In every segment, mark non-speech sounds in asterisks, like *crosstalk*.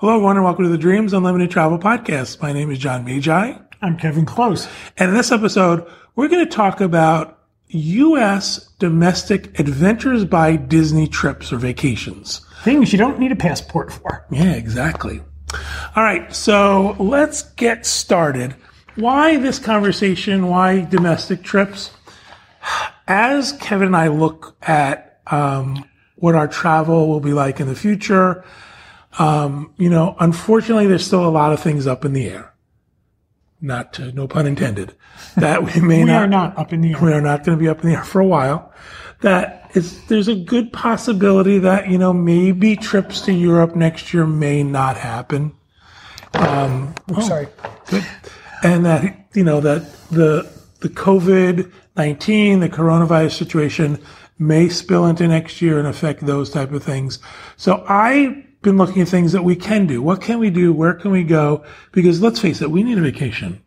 Hello, everyone, and welcome to the Dreams Unlimited Travel Podcast. My name is John Magi. I'm Kevin Close. And in this episode, we're going to talk about U.S. domestic adventures by Disney trips or vacations. Things you don't need a passport for. Yeah, exactly. All right, so let's get started. Why this conversation? Why domestic trips? As Kevin and I look at um, what our travel will be like in the future, um, you know, unfortunately, there's still a lot of things up in the air. Not, to, no pun intended, that we may *laughs* We not, are not up in the air. we are not going to be up in the air for a while. That is, there's a good possibility that, you know, maybe trips to Europe next year may not happen. I'm sorry. Good. And that, you know, that the, the COVID-19, the coronavirus situation may spill into next year and affect those type of things. So I've been looking at things that we can do. What can we do? Where can we go? Because let's face it, we need a vacation.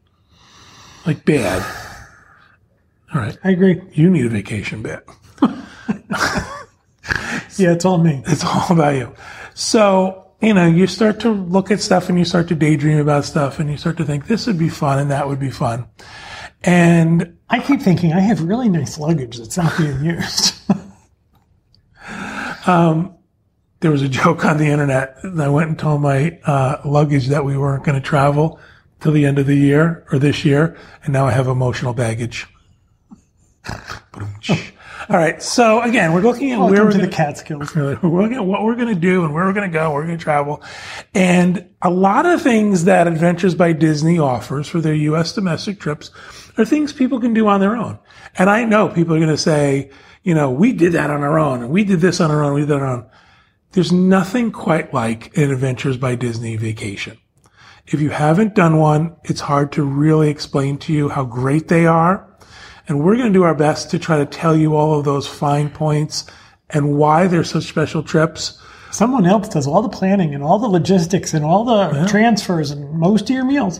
Like bad. All right. I agree. You need a vacation bad. *laughs* Yeah, it's all me. It's all about you. So, you know, you start to look at stuff and you start to daydream about stuff and you start to think this would be fun and that would be fun. And I keep thinking I have really nice luggage that's not being used. *laughs* Um, there was a *laughs* joke on the internet. And I went and told my uh, luggage that we weren't going to travel till the end of the year or this year, and now I have emotional baggage. *laughs* All right. So again, we're looking at where Welcome we're to gonna, the Catskills. *laughs* we're looking at what we're going to do and where we're going to go, where we're going to travel, and a lot of things that Adventures by Disney offers for their U.S. domestic trips are things people can do on their own. And I know people are going to say, you know, we did that on our own, and we did this on our own, we did that on our own. There's nothing quite like an Adventures by Disney vacation. If you haven't done one, it's hard to really explain to you how great they are. And we're going to do our best to try to tell you all of those fine points and why they're such special trips. Someone else does all the planning and all the logistics and all the transfers and most of your meals.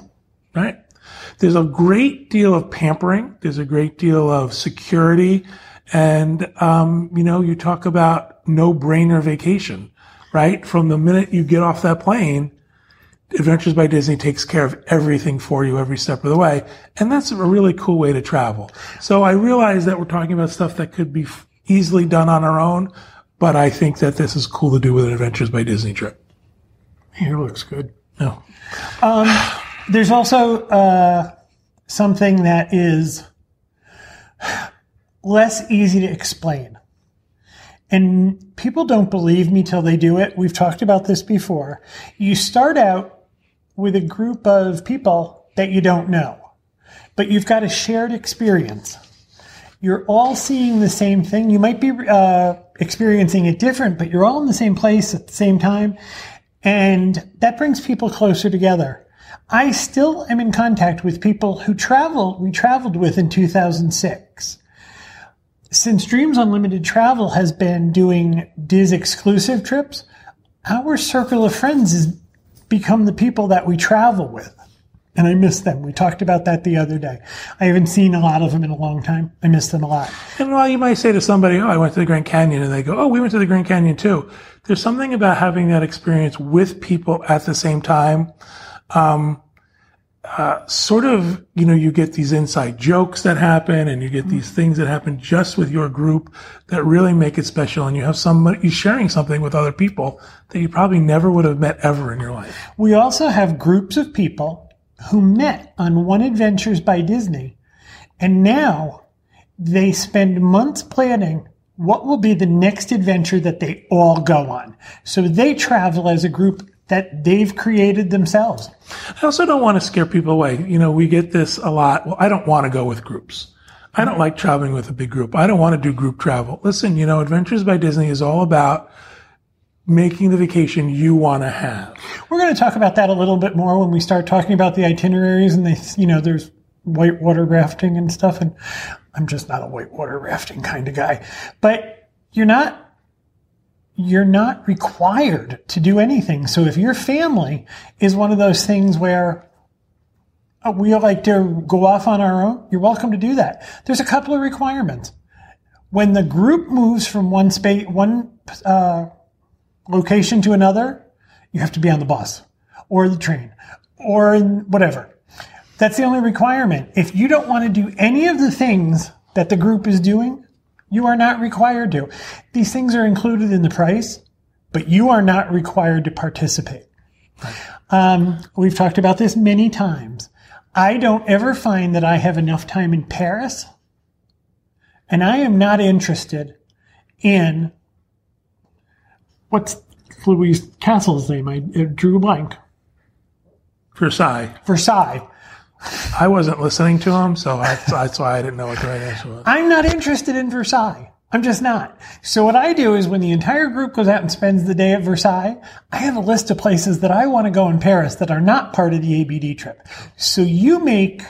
right? There's a great deal of pampering. There's a great deal of security. And, um, you know, you talk about no brainer vacation, right? From the minute you get off that plane, Adventures by Disney takes care of everything for you every step of the way. And that's a really cool way to travel. So I realize that we're talking about stuff that could be easily done on our own, but I think that this is cool to do with an Adventures by Disney trip. Here looks good. No. There's also uh, something that is less easy to explain. And people don't believe me till they do it. We've talked about this before. You start out with a group of people that you don't know, but you've got a shared experience. You're all seeing the same thing. You might be uh, experiencing it different, but you're all in the same place at the same time. And that brings people closer together. I still am in contact with people who travel, we traveled with in 2006. Since Dreams Unlimited Travel has been doing Diz exclusive trips, our circle of friends has become the people that we travel with. And I miss them. We talked about that the other day. I haven't seen a lot of them in a long time. I miss them a lot. And while you might say to somebody, "Oh, I went to the Grand Canyon," and they go, "Oh, we went to the Grand Canyon too," there's something about having that experience with people at the same time. Um, uh, sort of, you know, you get these inside jokes that happen, and you get these things that happen just with your group that really make it special. And you have somebody you're sharing something with other people that you probably never would have met ever in your life. We also have groups of people who met on One Adventures by Disney, and now they spend months planning what will be the next adventure that they all go on. So they travel as a group that they've created themselves. I also don't want to scare people away. You know, we get this a lot. Well, I don't want to go with groups. I don't like traveling with a big group. I don't want to do group travel. Listen, you know, Adventures by Disney is all about making the vacation you want to have. We're going to talk about that a little bit more when we start talking about the itineraries and they, you know, there's whitewater rafting and stuff. And I'm just not a whitewater rafting kind of guy, but you're not you're not required to do anything. So if your family is one of those things where uh, we like to go off on our own, you're welcome to do that. There's a couple of requirements. When the group moves from one space, one uh, location to another, You have to be on the bus or the train or whatever. That's the only requirement. If you don't want to do any of the things that the group is doing, you are not required to. These things are included in the price, but you are not required to participate. Um, we've talked about this many times. I don't ever find that I have enough time in Paris, and I am not interested in what's Louis Castle's name? I drew a blank. Versailles. Versailles. I wasn't listening to him, so I, that's why I didn't know what the right answer was. I'm not interested in Versailles. I'm just not. So what I do is when the entire group goes out and spends the day at Versailles, I have a list of places that I want to go in Paris that are not part of the ABD trip. So you make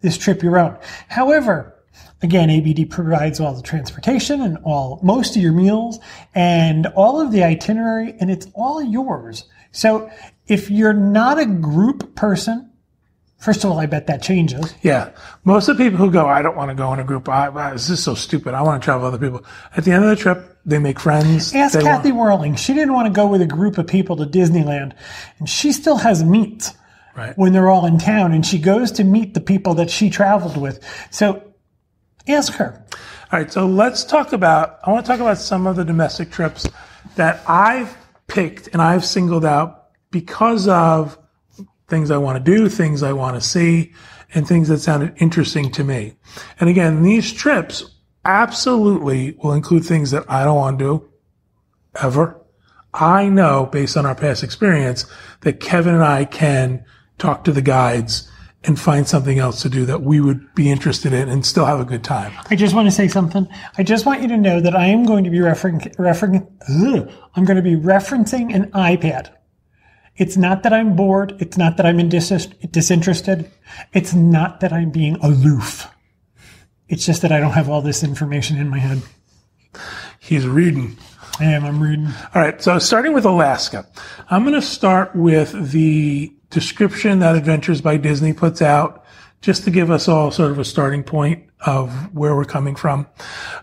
this trip your own. However, again, ABD provides all the transportation and all, most of your meals and all of the itinerary and it's all yours. So if you're not a group person, First of all, I bet that changes. Yeah. Most of the people who go, I don't want to go in a group. I, I, this is so stupid. I want to travel with other people. At the end of the trip, they make friends. Ask Kathy want- Whirling. She didn't want to go with a group of people to Disneyland, and she still has meets Right. when they're all in town, and she goes to meet the people that she traveled with. So ask her. All right, so let's talk about. I want to talk about some of the domestic trips that I've picked and I've singled out because of things I want to do, things I want to see, and things that sounded interesting to me. And again, these trips absolutely will include things that I don't want to do ever. I know based on our past experience that Kevin and I can talk to the guides and find something else to do that we would be interested in and still have a good time. I just want to say something. I just want you to know that I am going to be referring, I'm going to be referencing an iPad. It's not that I'm bored. It's not that I'm in dis- disinterested. It's not that I'm being aloof. It's just that I don't have all this information in my head. He's reading. I am. I'm reading. All right, so starting with Alaska, I'm going to start with the description that Adventures by Disney puts out, just to give us all sort of a starting point of where we're coming from.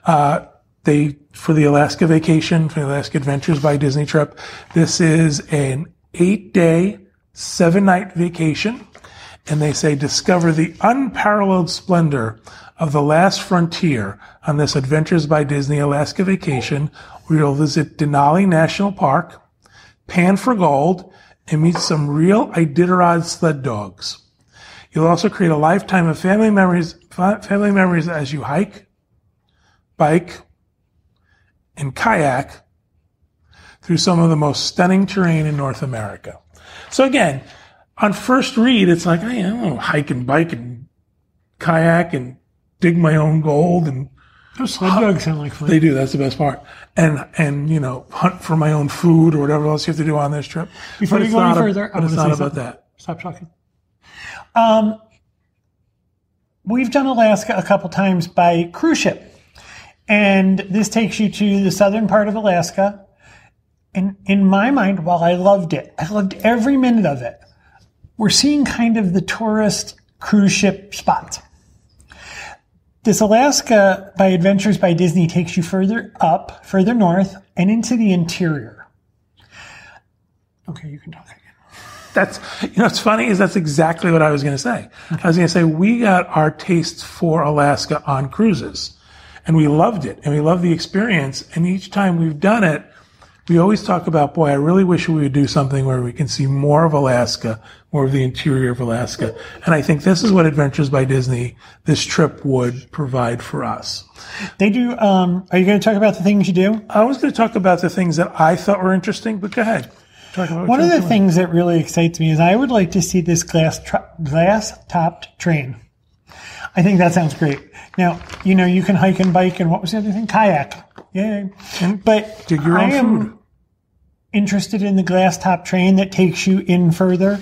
Uh, they for the Alaska vacation, for the Alaska Adventures by Disney trip, this is an eight-day, seven-night vacation, and they say discover the unparalleled splendor of the last frontier on this Adventures by Disney Alaska vacation, you'll visit Denali National Park, pan for gold, and meet some real Iditarod sled dogs. You'll also create a lifetime of family memories, family memories as you hike, bike, and kayak through some of the most stunning terrain in North America. So again, on first read, it's like, I don't know, hike and bike and kayak and dig my own gold and Those sled dogs sound like fun. they do. That's the best part. And and you know, hunt for my own food or whatever else you have to do on this trip. Before But you go any not a- further, I wanna not say about something. that. Stop talking. Um, we've done Alaska a couple times by cruise ship, and this takes you to the southern part of Alaska. And in my mind, while I loved it, I loved every minute of it. We're seeing kind of the tourist cruise ship spots. This Alaska by Adventures by Disney takes you further up, further north, and into the interior. Okay, you can talk again. That's you know what's funny is that's exactly what I was going to say. I was going to say we got our taste for Alaska on cruises, and we loved it, and we loved the experience. And each time we've done it, we always talk about, boy, I really wish we would do something where we can see more of Alaska, more of the interior of Alaska. And I think this is what Adventures by Disney, this trip would provide for us. They do. Um, are you going to talk about the things you do? I was going to talk about the things that I thought were interesting, but go ahead. Talk about One of the doing. things that really excites me is I would like to see this glass tr- glass topped train. I think that sounds great. Now, you know, you can hike and bike and what was the other thing? Kayak. Yay. But Dig your I am food. interested in the glass top train that takes you in further.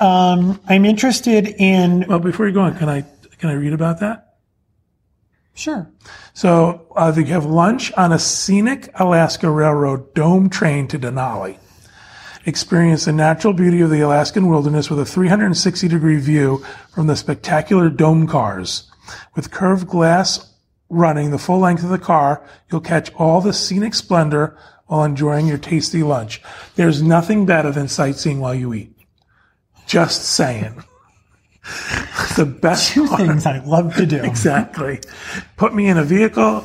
Um, I'm interested in, Well, before you go on, can I can I read about that? sure. So uh, they have lunch on a scenic Alaska Railroad dome train to Denali. Experience the natural beauty of the Alaskan wilderness with a 360 degree view from the spectacular dome cars. With curved glass running the full length of the car, you'll catch all the scenic splendor while enjoying your tasty lunch. There's nothing better than sightseeing while you eat. Just saying. the best Two part. things I love to do. Exactly. Put me in a vehicle,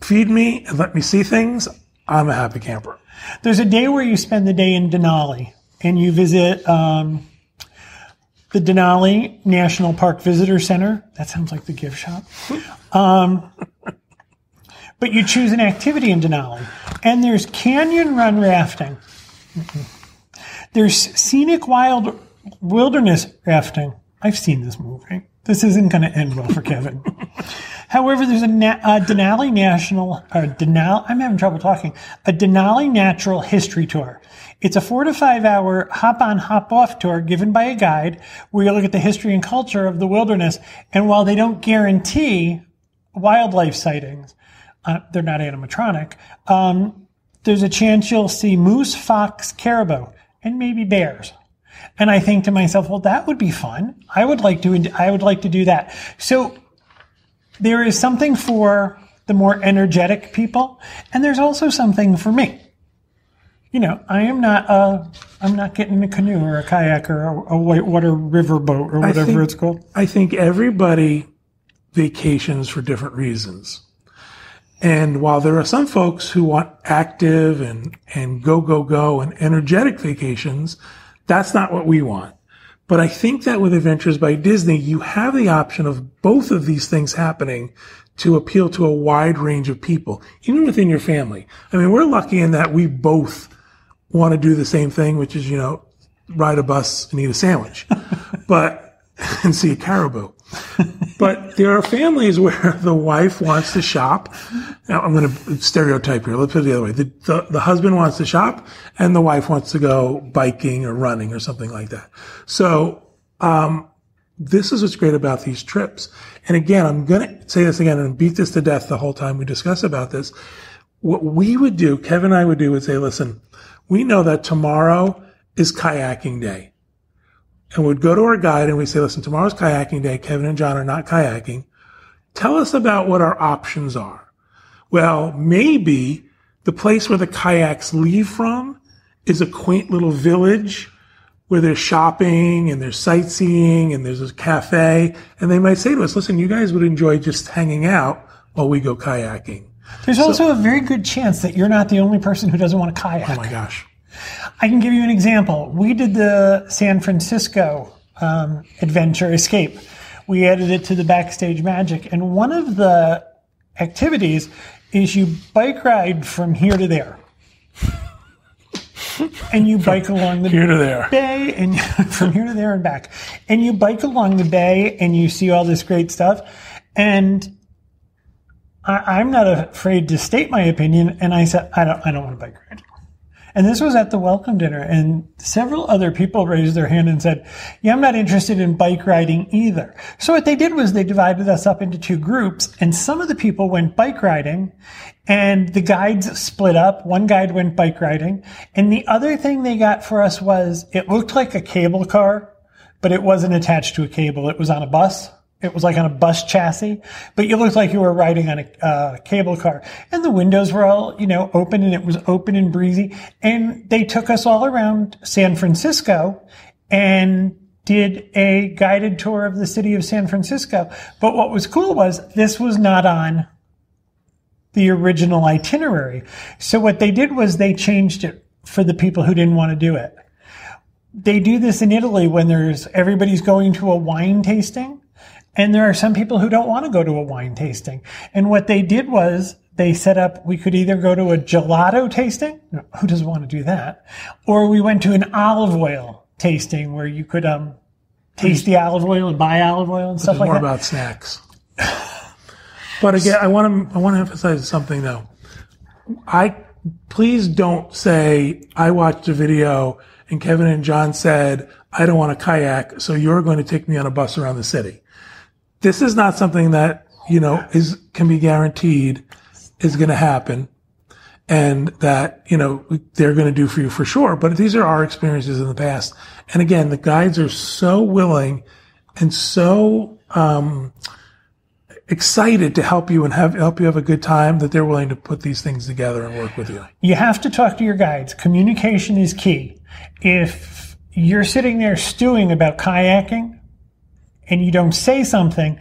feed me, and let me see things. I'm a happy camper. There's a day where you spend the day in Denali and you visit um, the Denali National Park Visitor Center. That sounds like the gift shop. Um, but you choose an activity in Denali, and there's canyon run rafting. There's scenic wild wilderness rafting. I've seen this movie. This isn't going to end well for Kevin. However, there's a, na- a Denali National, or Denali, I'm having trouble talking, a Denali Natural History Tour. It's a four to five hour hop on, hop off tour given by a guide where you look at the history and culture of the wilderness. And while they don't guarantee wildlife sightings, uh, they're not animatronic, um, there's a chance you'll see moose, fox, caribou, and maybe bears. And I think to myself, well, that would be fun. I would like to, I would like to do that. So there is something for the more energetic people, and there's also something for me. You know, I am not a, I'm not getting a canoe or a kayak or a, a whitewater river boat or whatever think- it's called. I think everybody vacations for different reasons. And while there are some folks who want active and, and go, go, go and energetic vacations, that's not what we want. But I think that with Adventures by Disney, you have the option of both of these things happening to appeal to a wide range of people, even within your family. I mean, we're lucky in that we both want to do the same thing, which is, you know, ride a bus and eat a sandwich, *laughs* but, *laughs* and see a caribou. But there are families where *laughs* the wife wants to shop. Now I'm going to stereotype here. Let's put it the other way. The, the, the husband wants to shop and the wife wants to go biking or running or something like that. So, um, this is what's great about these trips. And again, I'm going to say this again and beat this to death the whole time we discuss about this. What we would do, Kevin and I would do would say, listen, we know that tomorrow is kayaking day. And we'd go to our guide and we'd say, listen, tomorrow's kayaking day. Kevin and John are not kayaking. Tell us about what our options are. Well, maybe the place where the kayaks leave from is a quaint little village where there's shopping and there's sightseeing and there's a cafe. And they might say to us, listen, you guys would enjoy just hanging out while we go kayaking. There's also a very good chance that you're not the only person who doesn't want to kayak. Oh my gosh. I can give you an example. We did the San Francisco um, adventure escape. We added it to the backstage magic, and one of the activities is you bike ride from here to there, and you bike along the Here to there. bay and *laughs* from here to there and back. And you bike along the bay and you see all this great stuff. And I, I'm not afraid to state my opinion. And I said, I don't, I don't want to bike ride. And this was at the welcome dinner, and several other people raised their hand and said, Yeah, I'm not interested in bike riding either. So what they did was they divided us up into two groups, and some of the people went bike riding, and the guides split up. One guide went bike riding, and the other thing they got for us was it looked like a cable car, but it wasn't attached to a cable. It was on a bus. It was like on a bus chassis, but you looked like you were riding on a uh, cable car. And the windows were all, you know, open and it was open and breezy. And they took us all around San Francisco and did a guided tour of the city of San Francisco. But what was cool was this was not on the original itinerary. So what they did was they changed it for the people who didn't want to do it. They do this in Italy when there's everybody's going to a wine tasting. And there are some people who don't want to go to a wine tasting. And what they did was they set up, we could either go to a gelato tasting. No, who doesn't want to do that? Or we went to an olive oil tasting where you could, um, taste the olive oil and buy olive oil and stuff like more that. about snacks. but again, I want to I want to emphasize something though. I please don't say I watched a video and Kevin and John said I don't want to kayak, so you're going to take me on a bus around the city. This is not something that you know is can be guaranteed is going to happen, and that you know they're going to do for you for sure. But these are our experiences in the past, and again, the guides are so willing and so um, excited to help you and have help you have a good time that they're willing to put these things together and work with you. You have to talk to your guides. Communication is key. If you're sitting there stewing about kayaking and you don't say something,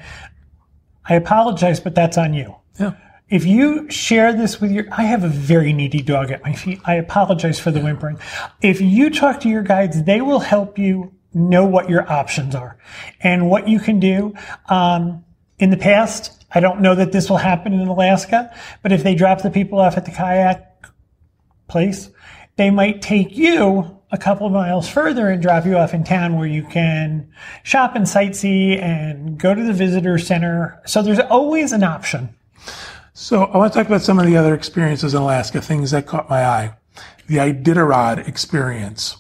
I apologize, but that's on you. Yeah. If you share this with your, I have a very needy dog at my feet. I apologize for the whimpering. If you talk to your guides, they will help you know what your options are and what you can do. Um, in the past, I don't know that this will happen in Alaska, but if they drop the people off at the kayak place, they might take you a couple of miles further and drop you off in town where you can shop and sightsee and go to the visitor center. So there's always an option. So I want to talk about some of the other experiences in Alaska, things that caught my eye. The Iditarod experience.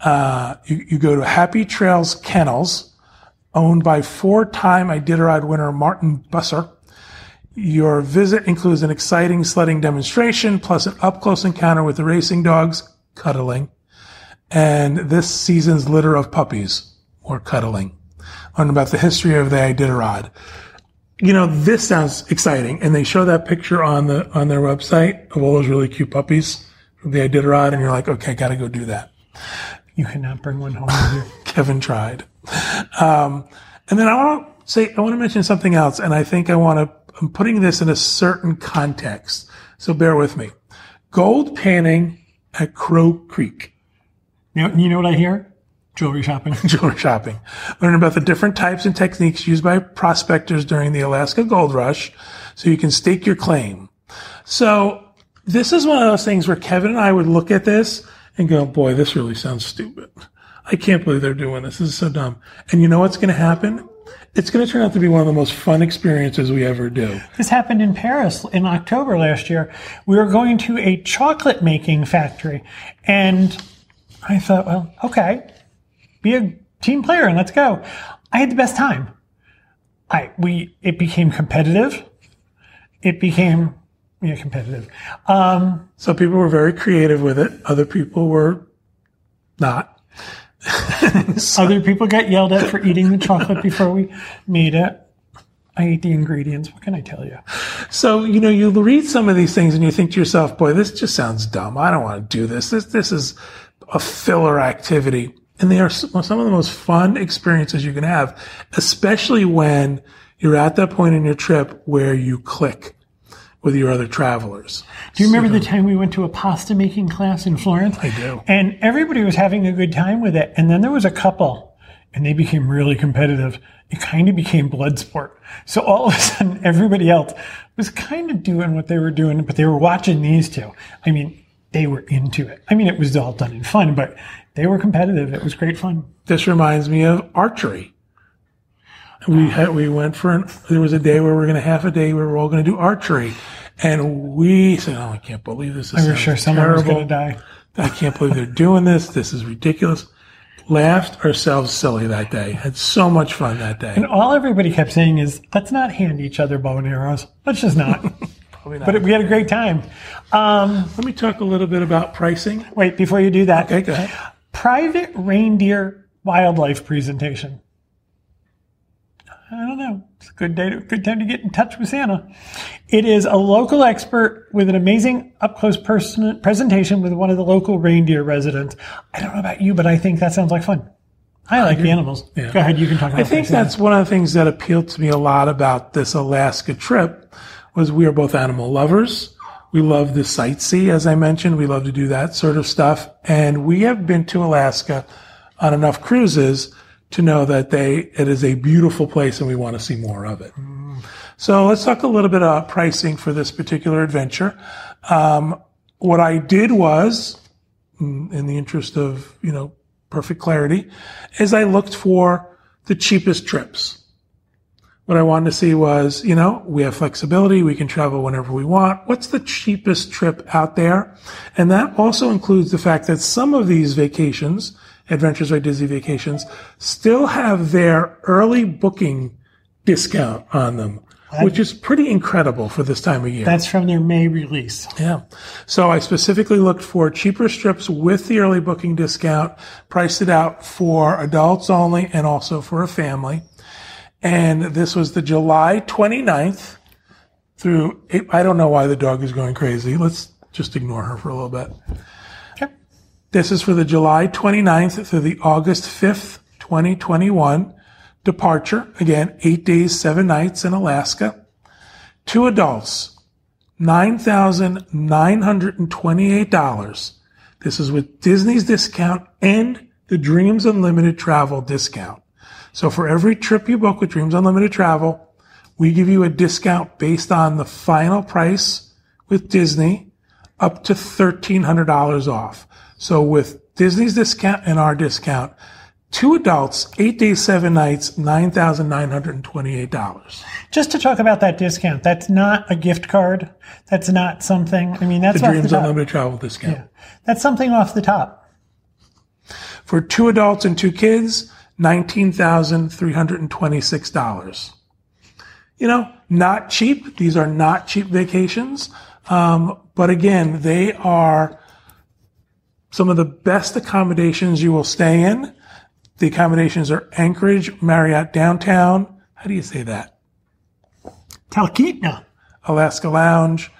Uh, you, you go to Happy Trails Kennels, owned by four-time Iditarod winner Martin Buser. Your visit includes an exciting sledding demonstration, plus an up-close encounter with the racing dogs, cuddling, and this season's litter of puppies, or cuddling. Learn about the history of the Iditarod. You know, this sounds exciting, and they show that picture on the on their website of all those really cute puppies from the Iditarod, and you're like, okay, got to go do that. You cannot bring one home. *laughs* Kevin tried. Um, and then I want to say, I want to mention something else. And I think I want to, I'm putting this in a certain context. So bear with me. Gold panning at Crow Creek. You know, you know what I hear? Jewelry shopping. *laughs* Jewelry shopping. Learn about the different types and techniques used by prospectors during the Alaska gold rush so you can stake your claim. So this is one of those things where Kevin and I would look at this and go, boy, this really sounds stupid. I can't believe they're doing this. This is so dumb. And you know what's going to happen? It's going to turn out to be one of the most fun experiences we ever do. This happened in Paris in October last year. We were going to a chocolate making factory and I thought, well, okay, be a team player and let's go. I had the best time. I, we, it became competitive. It became yeah, competitive. Um, So people were very creative with it. Other people were not. *laughs* other people got yelled at for eating the chocolate before we made it. I ate the ingredients. What can I tell you? So, you know, you read some of these things and you think to yourself, boy, this just sounds dumb. I don't want to do this. This, this is a filler activity. And they are some of the most fun experiences you can have, especially when you're at that point in your trip where you click with your other travelers. Do you remember the time we went to a pasta making class in Florence? I do. And everybody was having a good time with it. And then there was a couple and they became really competitive. It kind of became blood sport. So all of a sudden, everybody else was kind of doing what they were doing, but they were watching these two. I mean, they were into it. I mean, it was all done in fun, but they were competitive. It was great fun. This reminds me of archery. We ah. had, we went for an, there was a day where we are going to half a day where we are all going to do archery. And we said, Oh, I can't believe this. this I was sure someone was going to die. *laughs* I can't believe they're doing this. This is ridiculous. Laughed ourselves silly that day. Had so much fun that day. And all everybody kept saying is, let's not hand each other bow and arrows. Let's just not. *laughs* Probably not. but we had a great time. Um, Let me talk a little bit about pricing. wait, before you do that, Okay, go ahead. private reindeer wildlife presentation. I don't know. It's a good day, to, good time to get in touch with Santa. It is a local expert with an amazing up close person, presentation with one of the local reindeer residents. I don't know about you, but I think that sounds like fun. I like the animals. Yeah. Go ahead. You can talk about I think that's one of the things that appealed to me a lot about this Alaska trip was we are both animal lovers. We love the sightsee, as I mentioned. We love to do that sort of stuff. And we have been to Alaska on enough cruises to know that they, it is a beautiful place and we want to see more of it. So let's talk a little bit about pricing for this particular adventure. Um, what I did was, mm, in the interest of, you know, perfect clarity, is I looked for the cheapest trips. What I wanted to see was, you know, we have flexibility. We can travel whenever we want. What's the cheapest trip out there? And that also includes the fact that some of these vacations, Adventures by Disney vacations, still have their early booking discount on them, which is pretty incredible for this time of year. That's from their May release. Yeah. So I specifically looked for cheaper strips with the early booking discount, priced it out for adults only and also for a family. And this was the July 29th through, I don't know why the dog is going crazy. Let's just ignore her for a little bit. Okay. This is for the July 29th through the August 5th, 2021 departure. Again, eight days, seven nights in Alaska. Two adults, $9,928. This is with Disney's discount and the Dreams Unlimited travel discount. So for every trip you book with Dreams Unlimited travel, we give you a discount based on the final price with Disney up to $1,300 off. So with Disney's discount and our discount, two adults, eight days, seven nights, $9,928. Just to talk about that discount, that's not a gift card. That's not something, I mean, that's The Dreams the. Unlimited travel discount. Yeah. That's something off the top. For two adults and two kids, $19,326. You know, not cheap. These are not cheap vacations. Um, but again, they are some of the best accommodations you will stay in. The accommodations are Anchorage, Marriott Downtown. How do you say that? Talkeetna. Alaska Lodge,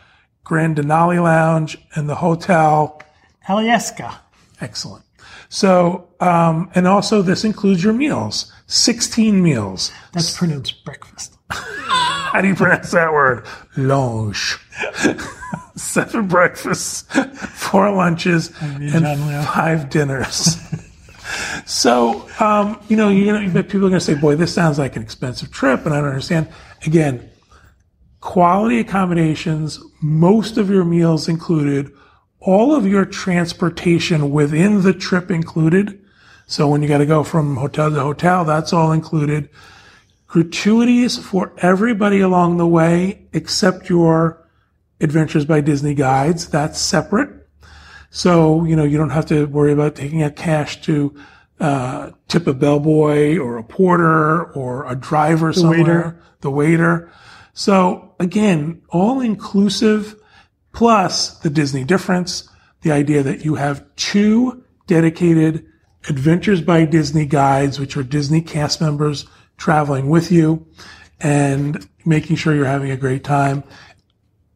Grand Denali Lodge, and the hotel Alyeska. Excellent. So, um, and also this includes your meals, 16 meals. That's pronounced breakfast. *laughs* How do you pronounce that word? Lunch. *laughs* Seven breakfasts, four lunches, and five dinners. *laughs* so, um, you know, you know, people are going to say, boy, this sounds like an expensive trip, and I don't understand. Again, quality accommodations, most of your meals included, all of your transportation within the trip included. So when you got to go from hotel to hotel, that's all included. Gratuities for everybody along the way except your Adventures by Disney guides. That's separate. So, you know, you don't have to worry about taking out cash to uh, tip a bellboy or a porter or a driver somewhere, waiter. the waiter. So again, all inclusive plus the Disney difference, the idea that you have two dedicated Adventures by Disney guides, which are Disney cast members traveling with you and making sure you're having a great time.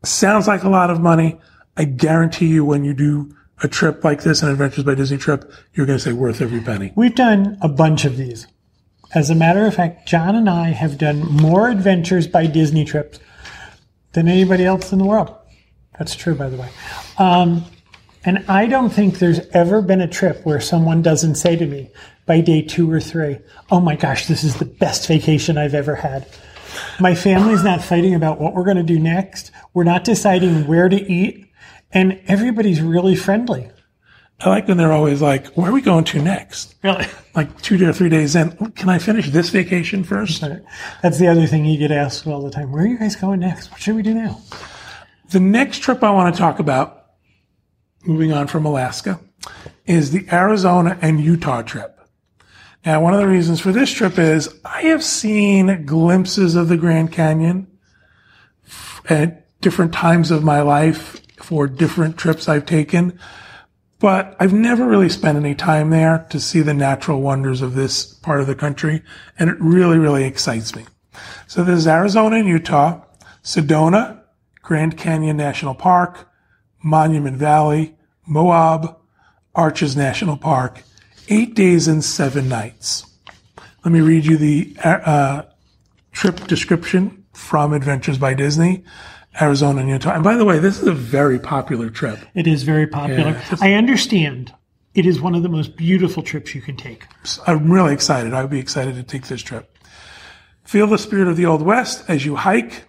Sounds like a lot of money. I guarantee you when you do a trip like this, an Adventures by Disney trip, you're going to say worth every penny. We've done a bunch of these. As a matter of fact, John and I have done more adventures by Disney trips than anybody else in the world. That's true, by the way. Um, and I don't think there's ever been a trip where someone doesn't say to me by day two or three, Oh my gosh, this is the best vacation I've ever had. My family's not fighting about what we're going to do next. We're not deciding where to eat. And everybody's really friendly. I like when they're always like, where are we going to next? Really? Like two or three days in, can I finish this vacation first? That's the other thing you get asked all the time. Where are you guys going next? What should we do now? The next trip I want to talk about, moving on from Alaska, is the Arizona and Utah trip. Now, one of the reasons for this trip is I have seen glimpses of the Grand Canyon at different times of my life for different trips I've taken, but I've never really spent any time there to see the natural wonders of this part of the country, and it really, really excites me. So there's Arizona and Utah, Sedona, Grand Canyon National Park, Monument Valley, Moab, Arches National Park, eight days and seven nights. Let me read you the uh, trip description from Adventures by Disney, Arizona and Utah. And by the way, this is a very popular trip. It is very popular. Yeah. I understand it is one of the most beautiful trips you can take. I'm really excited. I would be excited to take this trip. Feel the spirit of the Old West as you hike,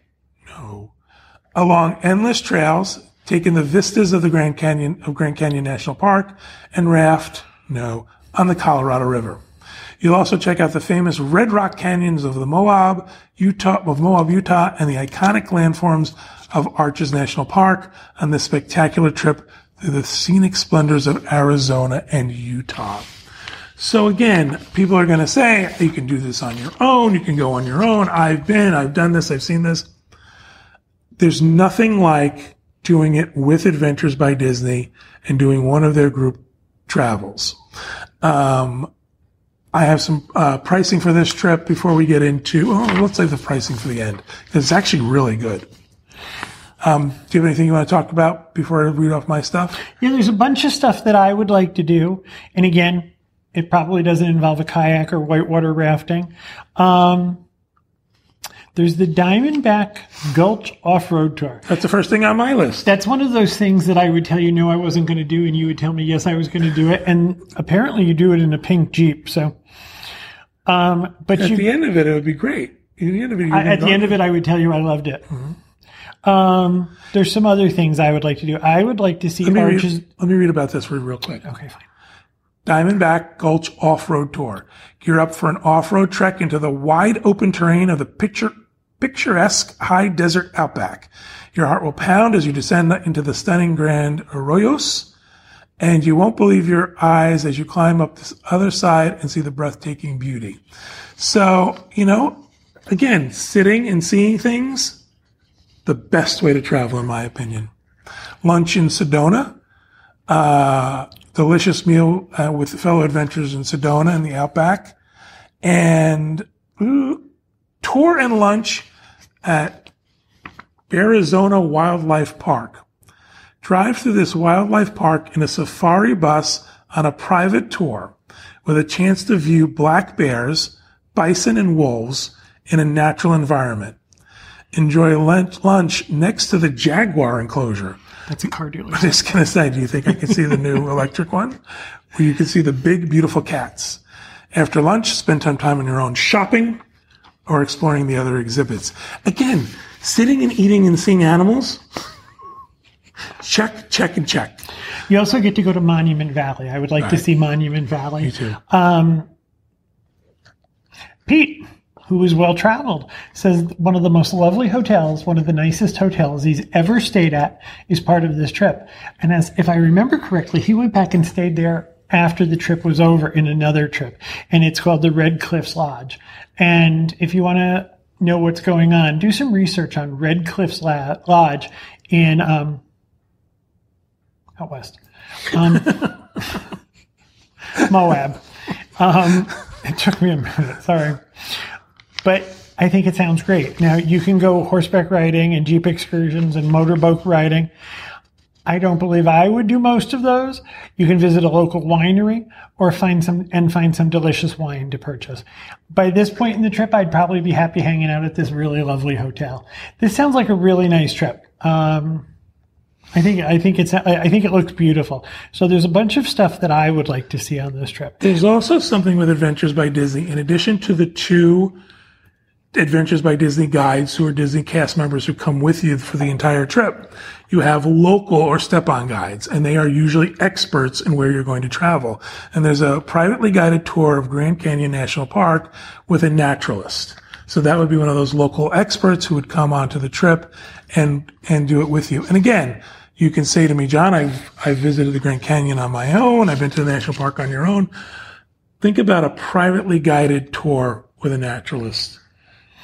along endless trails, take in the vistas of the Grand Canyon of Grand Canyon National Park, and raft, no, on the Colorado River. You'll also check out the famous Red Rock Canyons of the Moab, Utah, of Moab, Utah, and the iconic landforms of Arches National Park on this spectacular trip through the scenic splendors of Arizona and Utah. So again, people are going to say you can do this on your own. You can go on your own. I've been, I've done this, I've seen this. There's nothing like doing it with Adventures by Disney and doing one of their group travels. Um, I have some uh, pricing for this trip before we get into. Oh, let's save the pricing for the end because it's actually really good. Um, do you have anything you want to talk about before I read off my stuff? Yeah, there's a bunch of stuff that I would like to do. And again, it probably doesn't involve a kayak or whitewater rafting. Um, there's the Diamondback Gulch Off-Road Tour. That's the first thing on my list. That's one of those things that I would tell you no, I wasn't going to do, and you would tell me yes, I was going to do it. And apparently, you do it in a pink Jeep. So, um, but At you, the end of it, it would be great. At the end of it, I- at the end of it, I would tell you I loved it. Um, there's some other things I would like to do. I would like to see let me, arches. read, let me read about this real quick. Okay, fine. Diamondback Gulch Off-Road Tour. Gear up for an off-road trek into the wide open terrain of the picture, picturesque high desert outback. Your heart will pound as you descend into the stunning Grand Arroyos, and you won't believe your eyes as you climb up this other side and see the breathtaking beauty. So, you know, again, sitting and seeing things, the best way to travel, in my opinion. Lunch in Sedona, uh, delicious meal uh, with fellow adventurers in Sedona and the Outback, and ooh, tour and lunch at Arizona Wildlife Park. Drive through this wildlife park in a safari bus on a private tour with a chance to view black bears, bison, and wolves in a natural environment. Enjoy lunch, lunch next to the jaguar enclosure. That's a car dealer. *laughs* I Just gonna say, do you think I can see the new electric one? Where you can see the big, beautiful cats. After lunch, spend some time on your own shopping or exploring the other exhibits. Again, sitting and eating and seeing animals. Check, check, and check. You also get to go to Monument Valley. I would like to see Monument Valley. Me too. Um, Pete, who is well traveled, says one of the most lovely hotels, one of the nicest hotels he's ever stayed at, is part of this trip. And as if I remember correctly, he went back and stayed there after the trip was over in another trip, and it's called the Red Cliffs Lodge. And if you want to know what's going on, do some research on Red Cliffs Lodge in um, out west. Um, *laughs* Moab. Um, it took me a minute. Sorry. But I think it sounds great. Now you can go horseback riding and jeep excursions and motorboat riding. I don't believe I would do most of those. You can visit a local winery or find some and find some delicious wine to purchase. By this point in the trip, I'd probably be happy hanging out at this really lovely hotel. This sounds like a really nice trip. Um, I think I think it's I think it looks beautiful. So there's a bunch of stuff that I would like to see on this trip. There's also something with Adventures by Disney. In addition to the two Adventures by Disney guides who are Disney cast members who come with you for the entire trip, you have local or step-on guides, and they are usually experts in where you're going to travel. And there's a privately guided tour of Grand Canyon National Park with a naturalist. So that would be one of those local experts who would come onto the trip and and do it with you. And again, you can say to me, John, I've I've visited the Grand Canyon on my own. I've been to the national park on your own. Think about a privately guided tour with a naturalist.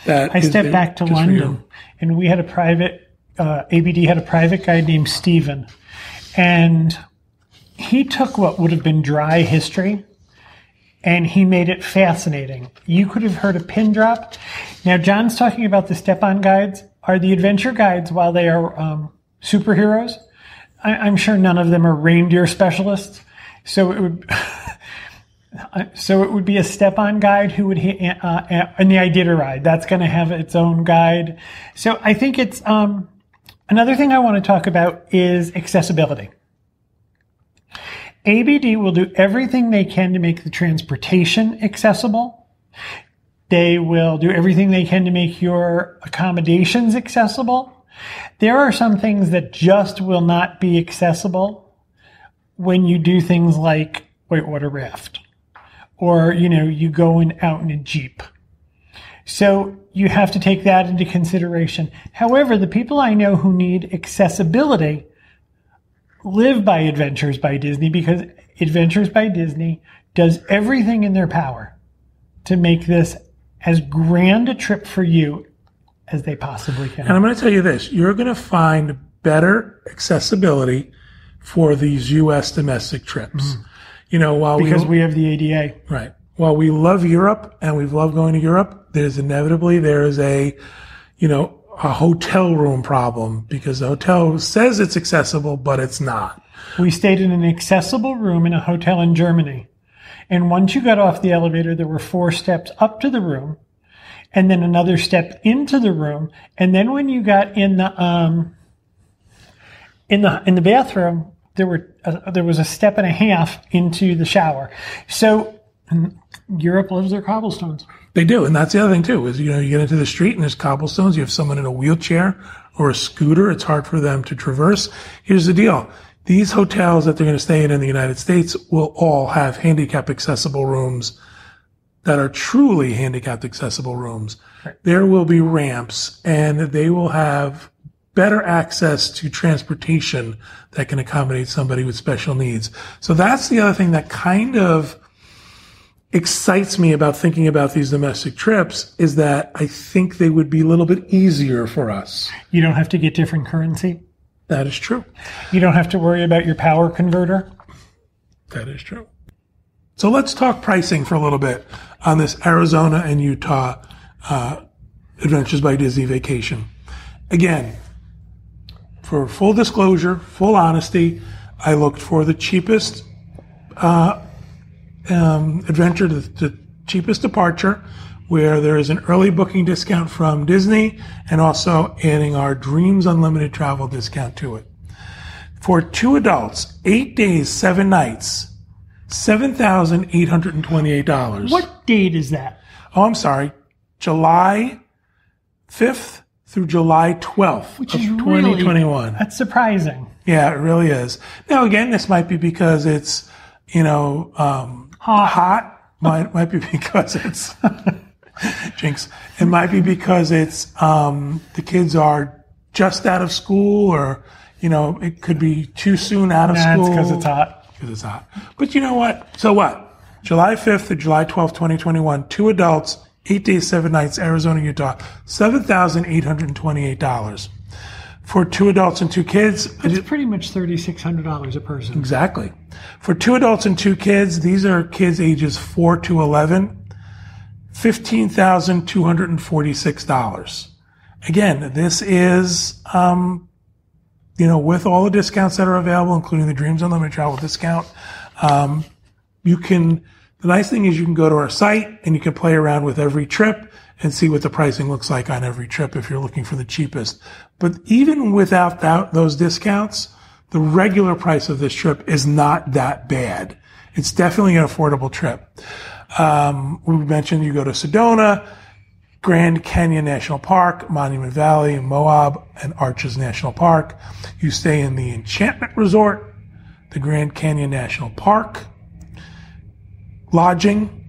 That I stepped back to. London, and we had a private uh, ABD had a private guy named Stephen, and he took what would have been dry history, and he made it fascinating. You could have heard a pin drop. Now, John's talking about the step-on guides. Are the adventure guides while they are um, superheroes? I, I'm sure none of them are reindeer specialists, so it would. *laughs* So it would be a step-on guide who would hit, uh, uh, in the Iditarod. That's going to have its own guide. So I think it's um, another thing I want to talk about is accessibility. ABD will do everything they can to make the transportation accessible. They will do everything they can to make your accommodations accessible. There are some things that just will not be accessible when you do things like whitewater raft or you know you going out in a jeep so you have to take that into consideration however the people i know who need accessibility live by adventures by disney because adventures by disney does everything in their power to make this as grand a trip for you as they possibly can And I'm going to tell you this: you're going to find better accessibility for these U.S. domestic trips. Mm. You know, while because we, we have the ADA right while we love Europe and we've loved going to Europe, there's inevitably there is a, you know, a hotel room problem because the hotel says it's accessible, but it's not. We stayed in an accessible room in a hotel in Germany. And once you got off the elevator, there were four steps up to the room and then another step into the room. And then when you got in the, um, in the, in the bathroom, there were, uh, there was a step and a half into the shower. So Europe loves their cobblestones. They do, and that's the other thing too. Is you know you get into the street and there's cobblestones. You have someone in a wheelchair or a scooter. It's hard for them to traverse. Here's the deal: these hotels that they're going to stay in in the United States will all have handicap accessible rooms that are truly handicapped accessible rooms. Right. There will be ramps, and they will have better access to transportation that can accommodate somebody with special needs. So that's the other thing that kind of excites me about thinking about these domestic trips is that I think they would be a little bit easier for us. You don't have to get different currency. That is true. You don't have to worry about your power converter. That is true. So let's talk pricing for a little bit on this Arizona and Utah uh, Adventures by Disney vacation. Again, for full disclosure, full honesty, I looked for the cheapest uh, um, adventure, the, the cheapest departure, where there is an early booking discount from Disney and also adding our Dreams Unlimited travel discount to it. For two adults, eight days, seven nights, $7,828. What date is that? Oh, I'm sorry. July 5th through July 12th Which of is 2021. Really, that's surprising. Yeah, it really is. Now, again, this might be because it's, you know, um, hot. Hot might might be *laughs* because it's *laughs* jinx. It might be because it's um, the kids are just out of school, or you know, it could be too soon out of nah, school. because it's hot. Because it's hot. But you know what? So what? July 5th to July 12th, 2021, two adults, eight days, seven nights, Arizona, Utah, $7,828 for two adults and two kids. It's pretty much $3,600 a person. Exactly. For two adults and two kids, these are kids ages 4 to 11, $15,246. Again, this is, um, you know, with all the discounts that are available, including the Dreams Unlimited Travel discount, um, you can, the nice thing is you can go to our site and you can play around with every trip and see what the pricing looks like on every trip if you're looking for the cheapest. But even without that, those discounts, the regular price of this trip is not that bad. It's definitely an affordable trip. Um, we mentioned you go to Sedona, Grand Canyon National Park, Monument Valley, Moab, and Arches National Park. You stay in the Enchantment Resort, the Grand Canyon National Park, lodging,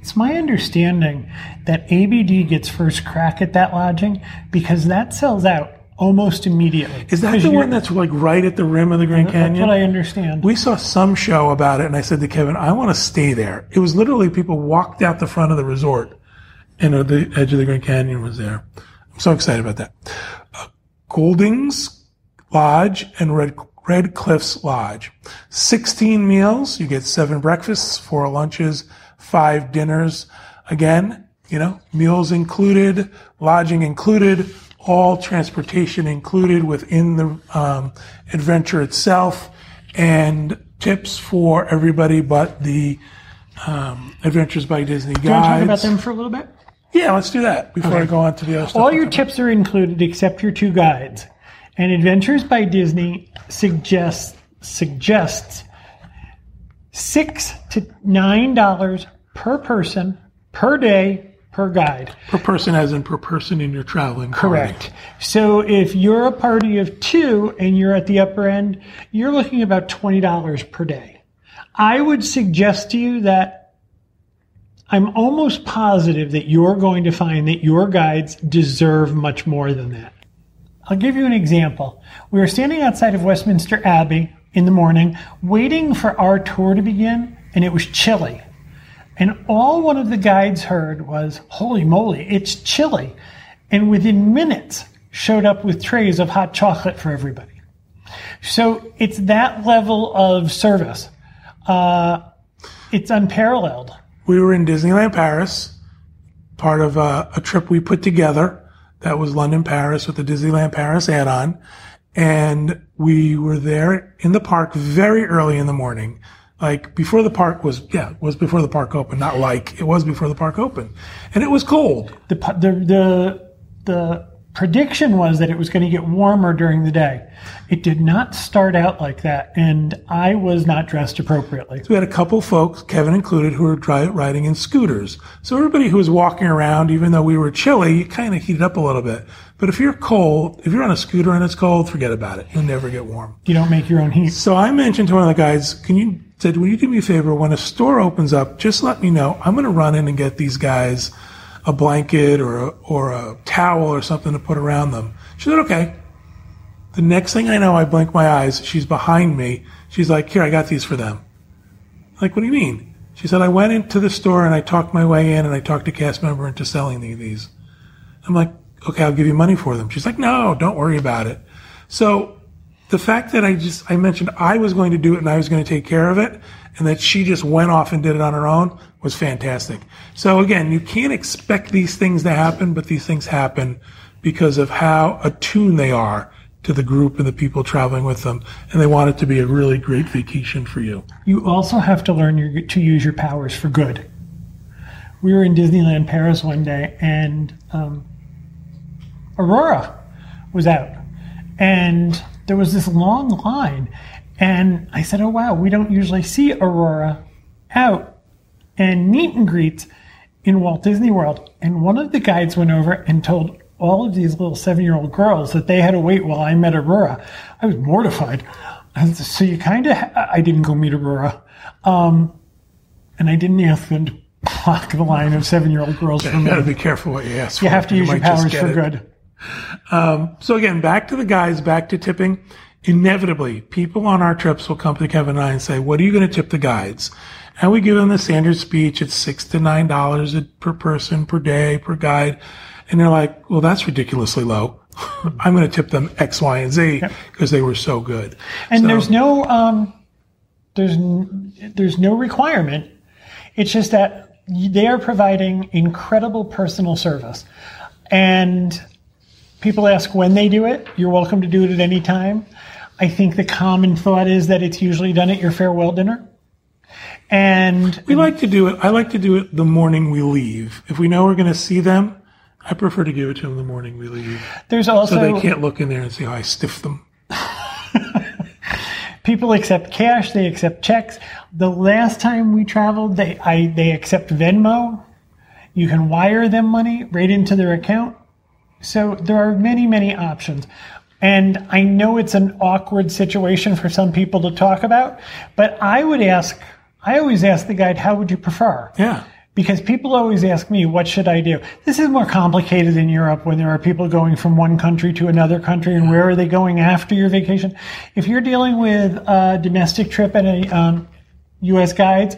it's my understanding that ABD gets first crack at that lodging because that sells out almost immediately. Is that the one that's like right at the rim of the Grand Canyon? That's what I understand. We saw some show about it, and I said to Kevin, "I want to stay there." It was literally people walked out the front of the resort, and the edge of the Grand Canyon was there. I'm so excited about that. Uh, Goulding's Lodge and Red Red Cliffs Lodge, 16 meals. You get seven breakfasts, four lunches five dinners. Again, you know, meals included, lodging included, all transportation included within the um, adventure itself, and tips for everybody but the um, Adventures by Disney guides. Do you want to talk about them for a little bit? Yeah, let's do that before okay. I go on to the other stuff. All your tips are included except your two guides. And Adventures by Disney suggests suggests six to nine dollars per person, per day, per guide. Per person, as in per person in your traveling. Correct. Party. So if you're a party of two and you're at the upper end, you're looking about $20 per day. I would suggest to you that I'm almost positive that you're going to find that your guides deserve much more than that. I'll give you an example. We were standing outside of Westminster Abbey in the morning, waiting for our tour to begin, and it was chilly. And all one of the guides heard was, holy moly, it's chilly. And within minutes showed up with trays of hot chocolate for everybody. So it's that level of service. Uh, it's unparalleled. we were in Disneyland Paris, part of a, a trip we put together that was London Paris with the Disneyland Paris add on. And we were there in the park very early in the morning. Like before the park was, yeah, was before the park opened, not like it was before the park opened. And it was cold. The, the, the, the prediction was that it was going to get warmer during the day. It did not start out like that, and I was not dressed appropriately. So we had a couple folks, Kevin included, who were riding in scooters. So everybody who was walking around, even though we were chilly, you kind of heated up a little bit. But if you're cold, if you're on a scooter and it's cold, forget about it. You'll never get warm. You don't make your own heat. So I mentioned to one of the guys, can you said, will you do me a favor? When a store opens up, just let me know. I'm going to run in and get these guys a blanket or a, or a towel or something to put around them. She said, okay. The next thing I know, I blink my eyes. She's behind me. She's like, here, I got these for them. I'm like, what do you mean? She said, I went into the store and I talked my way in and I talked a cast member into selling me these. I'm like, okay, I'll give you money for them. She's like, no, don't worry about it. So the fact that I just, I mentioned I was going to do it and I was going to take care of it and that she just went off and did it on her own was fantastic. So again, you can't expect these things to happen, but these things happen because of how attuned they are to the group and the people traveling with them, and they want it to be a really great vacation for you. You also have to learn your, to use your powers for good. We were in Disneyland Paris one day, and um, Aurora was out, and there was this long line, and I said, "Oh wow, we don't usually see Aurora out and meet and greets in Walt Disney World." And one of the guides went over and told all of these little seven-year-old girls that they had to wait while I met Aurora. I was mortified. So you kind of, I didn't go meet Aurora, um, and I didn't ask them to block the line of seven-year-old girls from You me. got to be careful what you ask for. You have to use your powers for good. Um, so again, back to the guys, back to tipping. Inevitably, people on our trips will come to Kevin and I and say, "What are you going to tip the guides?" And we give them the standard speech. It's six to nine dollars per person per day per guide, and they're like, "Well, that's ridiculously low. *laughs* I'm going to tip them X, Y, and Z because they were so good." And So- there's no um, there's n- there's no requirement. It's just that they are providing incredible personal service, and people ask when they do it. You're welcome to do it at any time. I think the common thought is that it's usually done at your farewell dinner, and we like to do it. I like to do it the morning we leave. If we know we're going to see them, I prefer to give it to them the morning we leave, there's also so they can't look in there and see how I stiff them. *laughs* people accept cash they accept checks the last time we traveled they I, they accept venmo you can wire them money right into their account so there are many many options and i know it's an awkward situation for some people to talk about but i would ask i always ask the guide how would you prefer Yeah. because people always ask me, what should I do? This is more complicated in Europe when there are people going from one country to another country and where are they going after your vacation. If you're dealing with a domestic trip and a um, U.S. guides,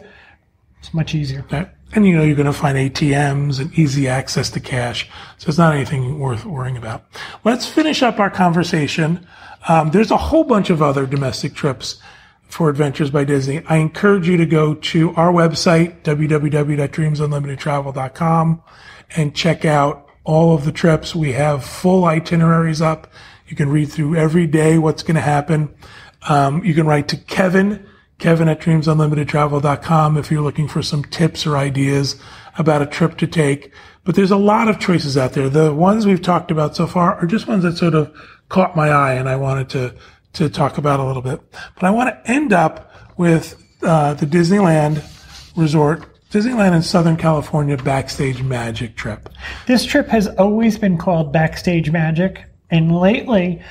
it's much easier. Right. And you know you're going to find ATMs and easy access to cash, so it's not anything worth worrying about. Let's finish up our conversation. Um, there's a whole bunch of other domestic trips for Adventures by Disney. I encourage you to go to our website www.dreamsunlimitedtravel.com and check out all of the trips. We have full itineraries up. You can read through every day what's going to happen. Um, you can write to Kevin, Kevin at dreamsunlimitedtravel.com if you're looking for some tips or ideas about a trip to take. But there's a lot of choices out there. The ones we've talked about so far are just ones that sort of caught my eye and I wanted to, to talk about a little bit. But I want to end up with uh, the Disneyland Resort, Disneyland in Southern California Backstage Magic trip. This trip has always been called Backstage Magic, and lately,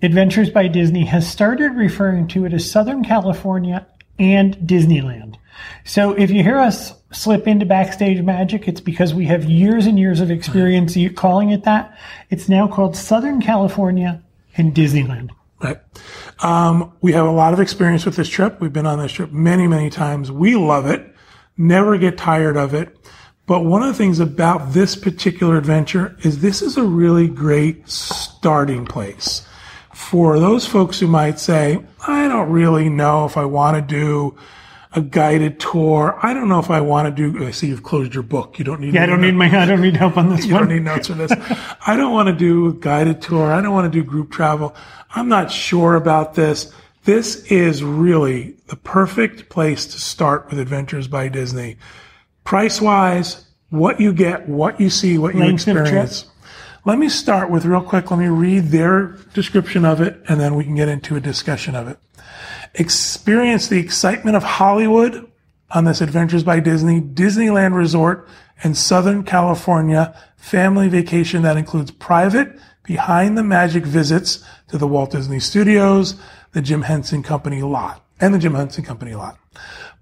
Adventures by Disney has started referring to it as Southern California and Disneyland. So if you hear us slip into Backstage Magic, it's because we have years and years of experience calling it that. It's now called Southern California and Disneyland. Right. Um, we have a lot of experience with this trip. We've been on this trip many, many times. We love it. Never get tired of it. But one of the things about this particular adventure is this is a really great starting place for those folks who might say, I don't really know if I want to do a guided tour. I don't know if I want to do. I see you've closed your book. You don't need. Yeah, I don't need my. I don't need help on this You one. don't need notes for this. I don't want to do a guided tour. I don't want to do group travel. I'm not sure about this. This is really the perfect place to start with Adventures by Disney. Price wise, what you get, what you see, what you Length trip? experience. Let me start with real quick. Let me read their description of it and then we can get into a discussion of it. Experience the excitement of Hollywood on this Adventures by Disney Disneyland Resort in Southern California family vacation that includes private behind the magic visits to the Walt Disney Studios, the Jim Henson Company lot, and the Jim Henson Company lot.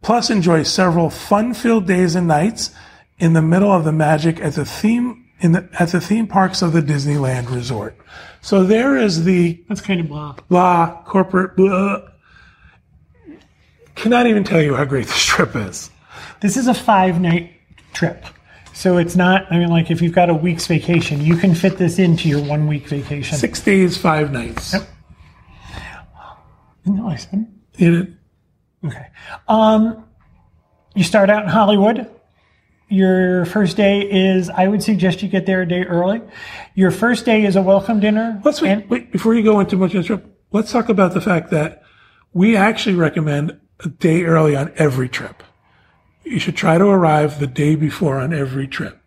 Plus enjoy several fun-filled days and nights in the middle of the magic at the theme the, at the theme parks of the Disneyland Resort. So there is the That's kind of blah. blah corporate blah. Cannot even tell you how great *laughs* this trip is. This is a five night trip. So it's not, I mean, like if you've got a week's vacation, you can fit this into your one week vacation. Six days, five nights. Yep. No, I said. It- Okay. Um, you start out in Hollywood. Your first day is, I would suggest you get there a day early. Your first day is a welcome dinner. Let's wait, and- wait before you go into much of the trip. Let's talk about the fact that we actually recommend a day early on every trip. You should try to arrive the day before on every trip.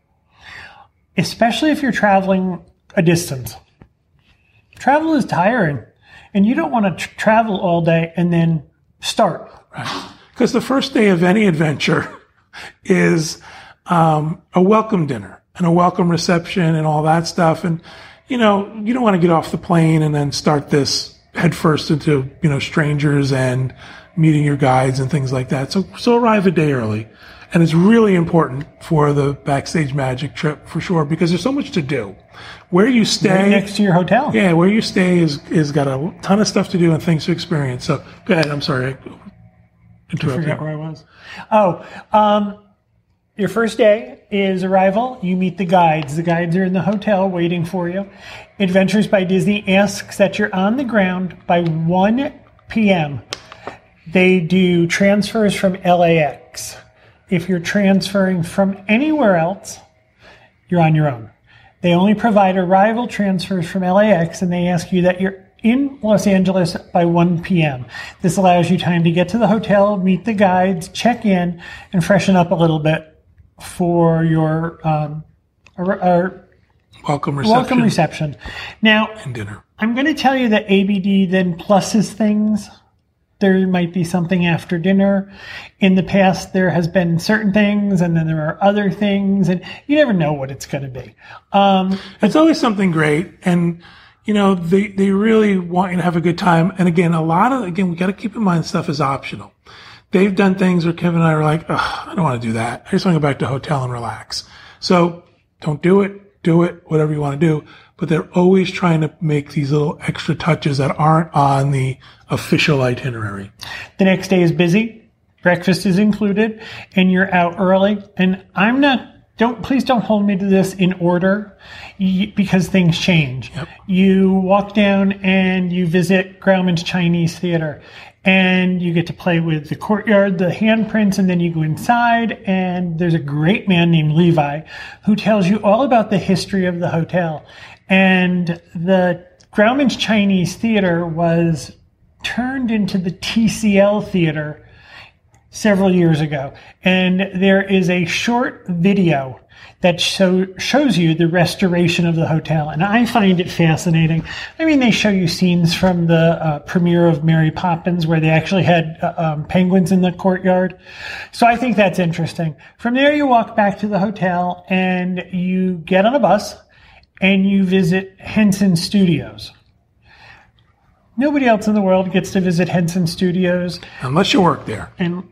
especially if you're traveling a distance. Travel is tiring, and you don't want to tr- travel all day and then start. Because the first day of any adventure *laughs* is um, a welcome dinner and a welcome reception and all that stuff. And, you know, you don't want to get off the plane and then start this headfirst into, you know, strangers and meeting your guides and things like that. So, so arrive a day early. And it's really important for the backstage magic trip for sure because there's so much to do. Where you stay. Next to your hotel. Yeah, where you stay is is got a ton of stuff to do and things to experience. So go ahead. I'm sorry. I interrupted. forgot where I was. Oh, um, your first day is arrival. You meet the guides. The guides are in the hotel waiting for you. Adventures by Disney asks that you're on the ground by 1 p.m. They do transfers from LAX. If you're transferring from anywhere else, you're on your own. They only provide arrival transfers from LAX and they ask you that you're in Los Angeles by 1 p.m. This allows you time to get to the hotel, meet the guides, check in, and freshen up a little bit for your um, ar- ar- Welcome reception welcome reception. Now, and dinner. I'm going to tell you that ABD then pluses things. There might be something after dinner. In the past, there has been certain things, and then there are other things, and you never know what it's going to be. Um, It's always something great, and you know they they really want you to have a good time. And again, a lot of again we got to keep in mind stuff is optional. They've done things where Kevin and I are like, Ugh, I don't want to do that. I just want to go back to hotel and relax. So don't do it. Do it. Whatever you want to do. But they're always trying to make these little extra touches that aren't on the official itinerary. The next day is busy. Breakfast is included, and you're out early. And I'm not. Don't please don't hold me to this in order, because things change. You walk down and you visit Grauman's Chinese Theater, and you get to play with the courtyard, the handprints, and then you go inside. And there's a great man named Levi who tells you all about the history of the hotel. And the Grauman's Chinese Theater was turned into the TCL Theater several years ago. And there is a short video that show, shows you the restoration of the hotel. And I find it fascinating. I mean, they show you scenes from the uh, premiere of Mary Poppins where they actually had uh, um, penguins in the courtyard. So I think that's interesting. From there, you walk back to the hotel and you get on a bus and you visit Henson Studios. Nobody else in the world gets to visit Henson Studios Unless you work there. and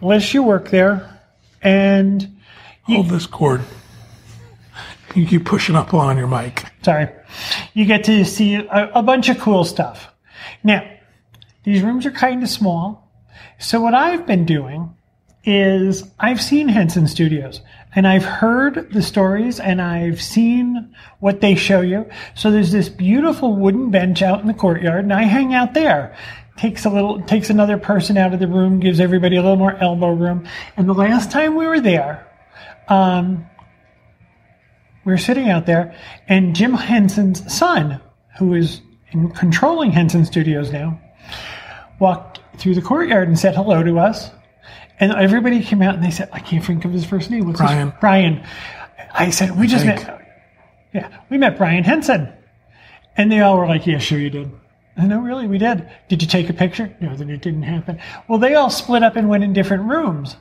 unless you work there and Hold this cord. You keep pushing up on your mic. sorry you get to see a, a bunch of cool stuff now these rooms are kind of small so what i've been doing is i've seen henson studios and i've heard the stories and i've seen what they show you so there's this beautiful wooden bench out in the courtyard and i hang out there takes a little, takes another person out of the room, gives everybody a little more elbow room. And the last time we were there, um, we were sitting out there, and Jim Henson's son, who is in controlling Henson Studios now, walked through the courtyard and said hello to us. And everybody came out and they said, I can't think of his first name. What's Brian. His? Brian. I said, we just think. met. Yeah, we met Brian Henson. And they all were like, yeah, sure you did. I know, really, we did. Did you take a picture? No, then it didn't happen. Well, they all split up and went in different rooms.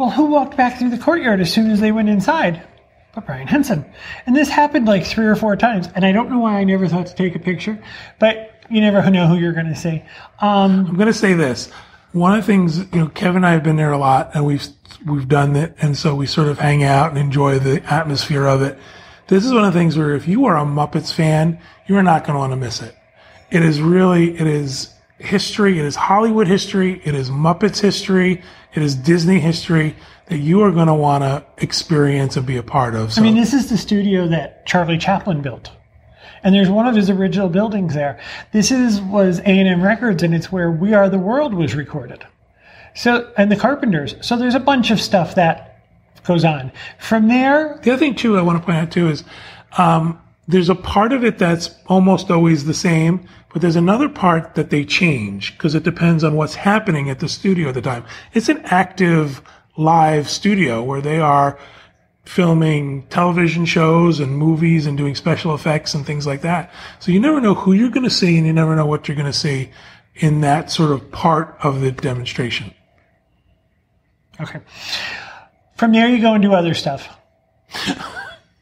Well, who walked back through the courtyard as soon as they went inside? But Brian Henson. And this happened like three or four times. And I don't know why I never thought to take a picture, but you never know who you're going to see. Um, I'm going to say this. One of the things, you know, Kevin and I have been there a lot and we've, we've done it. And so we sort of hang out and enjoy the atmosphere of it. This is one of the things where if you are a Muppets fan, you are not going to want to miss it. It is really, it is history. It is Hollywood history. It is Muppets history. It is Disney history that you are going to want to experience and be a part of. So I mean, this is the studio that Charlie Chaplin built. And there's one of his original buildings there. This is was A&M Records and it's where We Are the World was recorded. So and the Carpenters. So there's a bunch of stuff that goes on. From there, The other thing too, I want to point out too is um, there's a part of it that's almost always the same, but there's another part that they change because it depends on what's happening at the studio at the time. It's an active live studio where they are filming television shows and movies and doing special effects and things like that. So you never know who you're going to see and you never know what you're going to see in that sort of part of the demonstration. okay. From there you go and do other stuff. *laughs*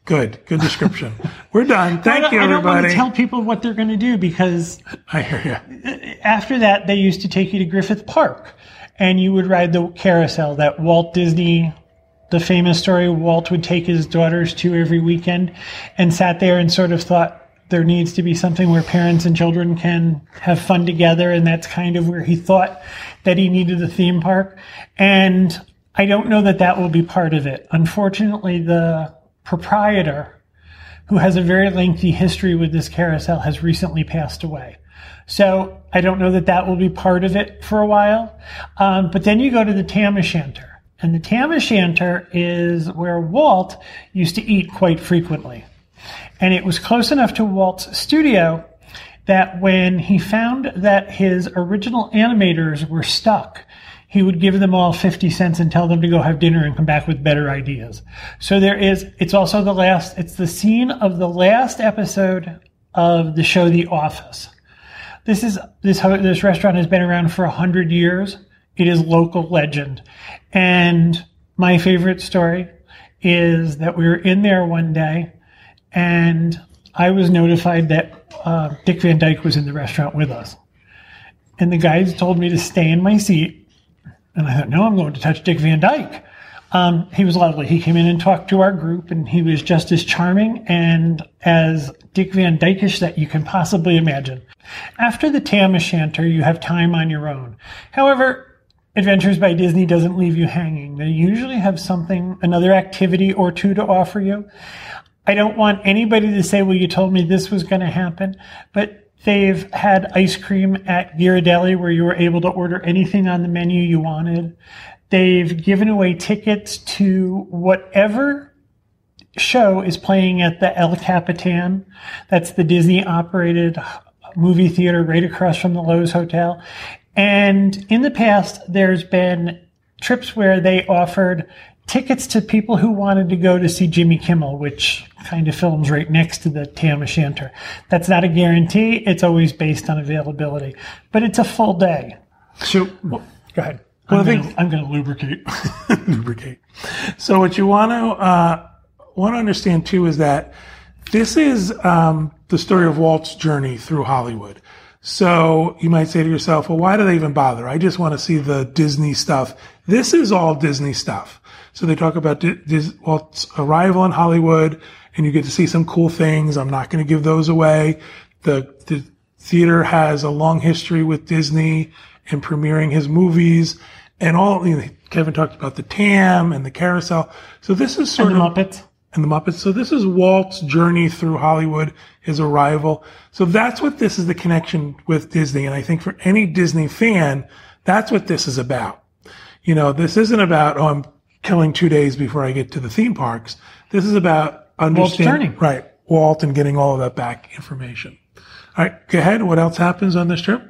Good, good description. We're done. *laughs* Thank don't, you, I don't want to everybody. tell people what they're going to do because *laughs* I hear you. Uh, after that, they used to take you to Griffith Park and you would ride the carousel that Walt Disney, the famous story, Walt would take his daughters to every weekend and sat there and sort of thought there needs to be something where parents and children can have fun together. And that's kind of where he thought that he needed a theme park. And I don't know that that will be part of it. Unfortunately, the proprietor who has a very lengthy history with this carousel has recently passed away. So I don't know that that will be part of it for a while. Um, but then you go to the Tam O'Shanter. And the Tam O'Shanter is where Walt used to eat quite frequently. And it was close enough to Walt's studio that when he found that his original animators were stuck, he would give them all 50 cents and tell them to go have dinner and come back with better ideas. So there is, it's also the last, it's the scene of the last episode of the show The Office. This is, this, this restaurant has been around for a hundred years. It is local legend. And my favorite story is that we were in there one day and I was notified that uh, Dick Van Dyke was in the restaurant with us. And the guys told me to stay in my seat. And I thought, no, I'm going to touch Dick Van Dyke. Um, he was lovely. He came in and talked to our group, and he was just as charming and as Dick Van Dykish that you can possibly imagine. After the Tam O'Shanter, you have time on your own. However, Adventures by Disney doesn't leave you hanging. They usually have something, another activity or two to offer you. I don't want anybody to say, well, you told me this was going to happen, but they've had ice cream at Ghirardelli where you were able to order anything on the menu you wanted. They've given away tickets to whatever show is playing at the El Capitan. That's the Disney operated movie theater right across from the Loews Hotel. And in the past, there's been trips where they offered tickets to people who wanted to go to see Jimmy Kimmel, which kind of films right next to the Tam O'Shanter. That's not a guarantee. It's always based on availability, but it's a full day. So, Go ahead. Well, I'm I think- I'm going to lubricate. *laughs* lubricate. So what you want to uh, want to understand too is that this is um, the story of Walt's journey through Hollywood. So you might say to yourself, "Well, why do they even bother? I just want to see the Disney stuff." This is all Disney stuff. So they talk about Dis- Walt's arrival in Hollywood, and you get to see some cool things. I'm not going to give those away. The the theater has a long history with Disney and premiering his movies and all. You know, Kevin talked about the TAM and the carousel. So this is sort And the of Muppets. and the Muppets. So this is Walt's journey through Hollywood, his arrival. So that's what this is the connection with Disney. And I think for any Disney fan, that's what this is about. You know, this isn't about, oh, I'm killing two days before I get to the theme parks. This is about understanding, right, Walt and getting all of that back information. All right, go ahead. What else happens on this trip?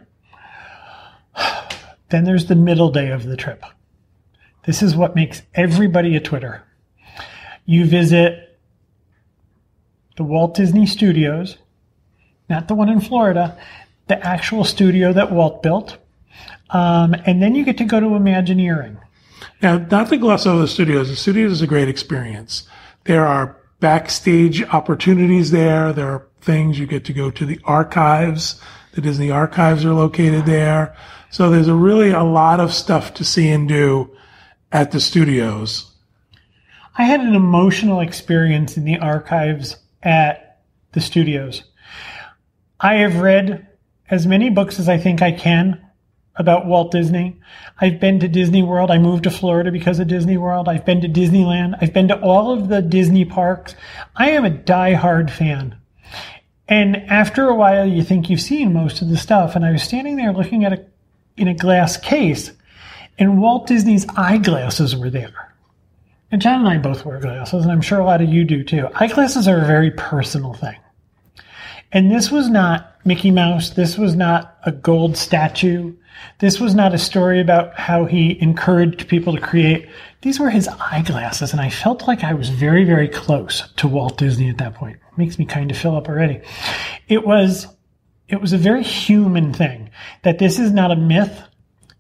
Then there's the middle day of the trip. This is what makes everybody a Twitter. You visit the Walt Disney Studios, not the one in Florida, the actual studio that Walt built. Um, and then you get to go to Imagineering. Now, not to gloss over the studios, the studios is a great experience. There are backstage opportunities there. There are things you get to go to the archives. The Disney archives are located there. So there's a really a lot of stuff to see and do at the studios. I had an emotional experience in the archives at the studios. I have read as many books as I think I can about Walt Disney. I've been to Disney World. I moved to Florida because of Disney World. I've been to Disneyland. I've been to all of the Disney parks. I am a die-hard fan. And after a while, you think you've seen most of the stuff. And I was standing there looking at a in a glass case, and Walt Disney's eyeglasses were there. And John and I both wear glasses, and I'm sure a lot of you do too. Eyeglasses are a very personal thing. And this was not Mickey Mouse. This was not a gold statue. This was not a story about how he encouraged people to create. These were his eyeglasses, and I felt like I was very, very close to Walt Disney at that point. It makes me kind of fill up already. It was it was a very human thing that this is not a myth.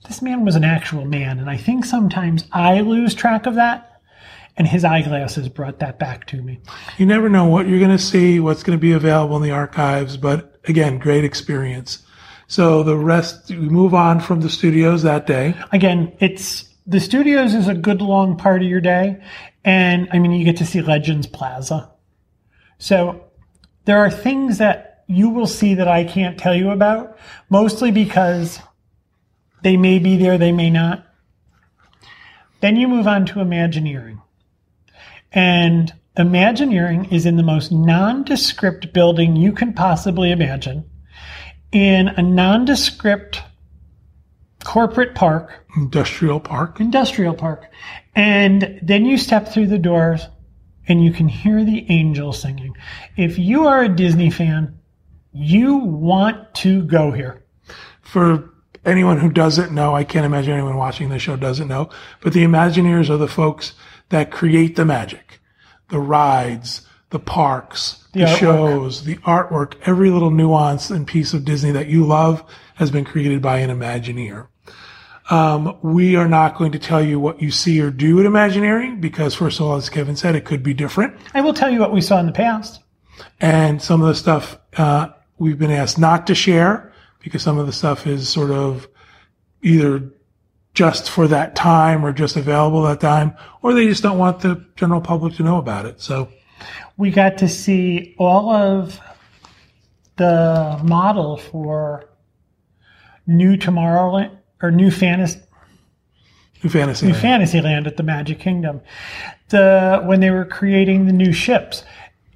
This man was an actual man. And I think sometimes I lose track of that. And his eyeglasses brought that back to me. You never know what you're going to see, what's going to be available in the archives. But again, great experience. So the rest, we move on from the studios that day. Again, it's the studios is a good long part of your day. And I mean, you get to see Legends Plaza. So there are things that you will see that I can't tell you about, mostly because they may be there, they may not. Then you move on to Imagineering. And Imagineering is in the most nondescript building you can possibly imagine in a nondescript corporate park. Industrial park. Industrial park. And then you step through the doors and you can hear the angels singing. If you are a Disney fan, you want to go here. For anyone who doesn't know, I can't imagine anyone watching this show doesn't know, but the Imagineers are the folks that create the magic, the rides, the parks, the, the shows, the artwork, every little nuance and piece of Disney that you love has been created by an Imagineer. Um, we are not going to tell you what you see or do at Imagineering because, first of all, as Kevin said, it could be different. I will tell you what we saw in the past. And some of the stuff uh, We've been asked not to share because some of the stuff is sort of either just for that time or just available that time, or they just don't want the general public to know about it. So we got to see all of the model for New Tomorrowland or New Fantasy. New Fantasy. New Fantasyland at the Magic Kingdom. The when they were creating the new ships,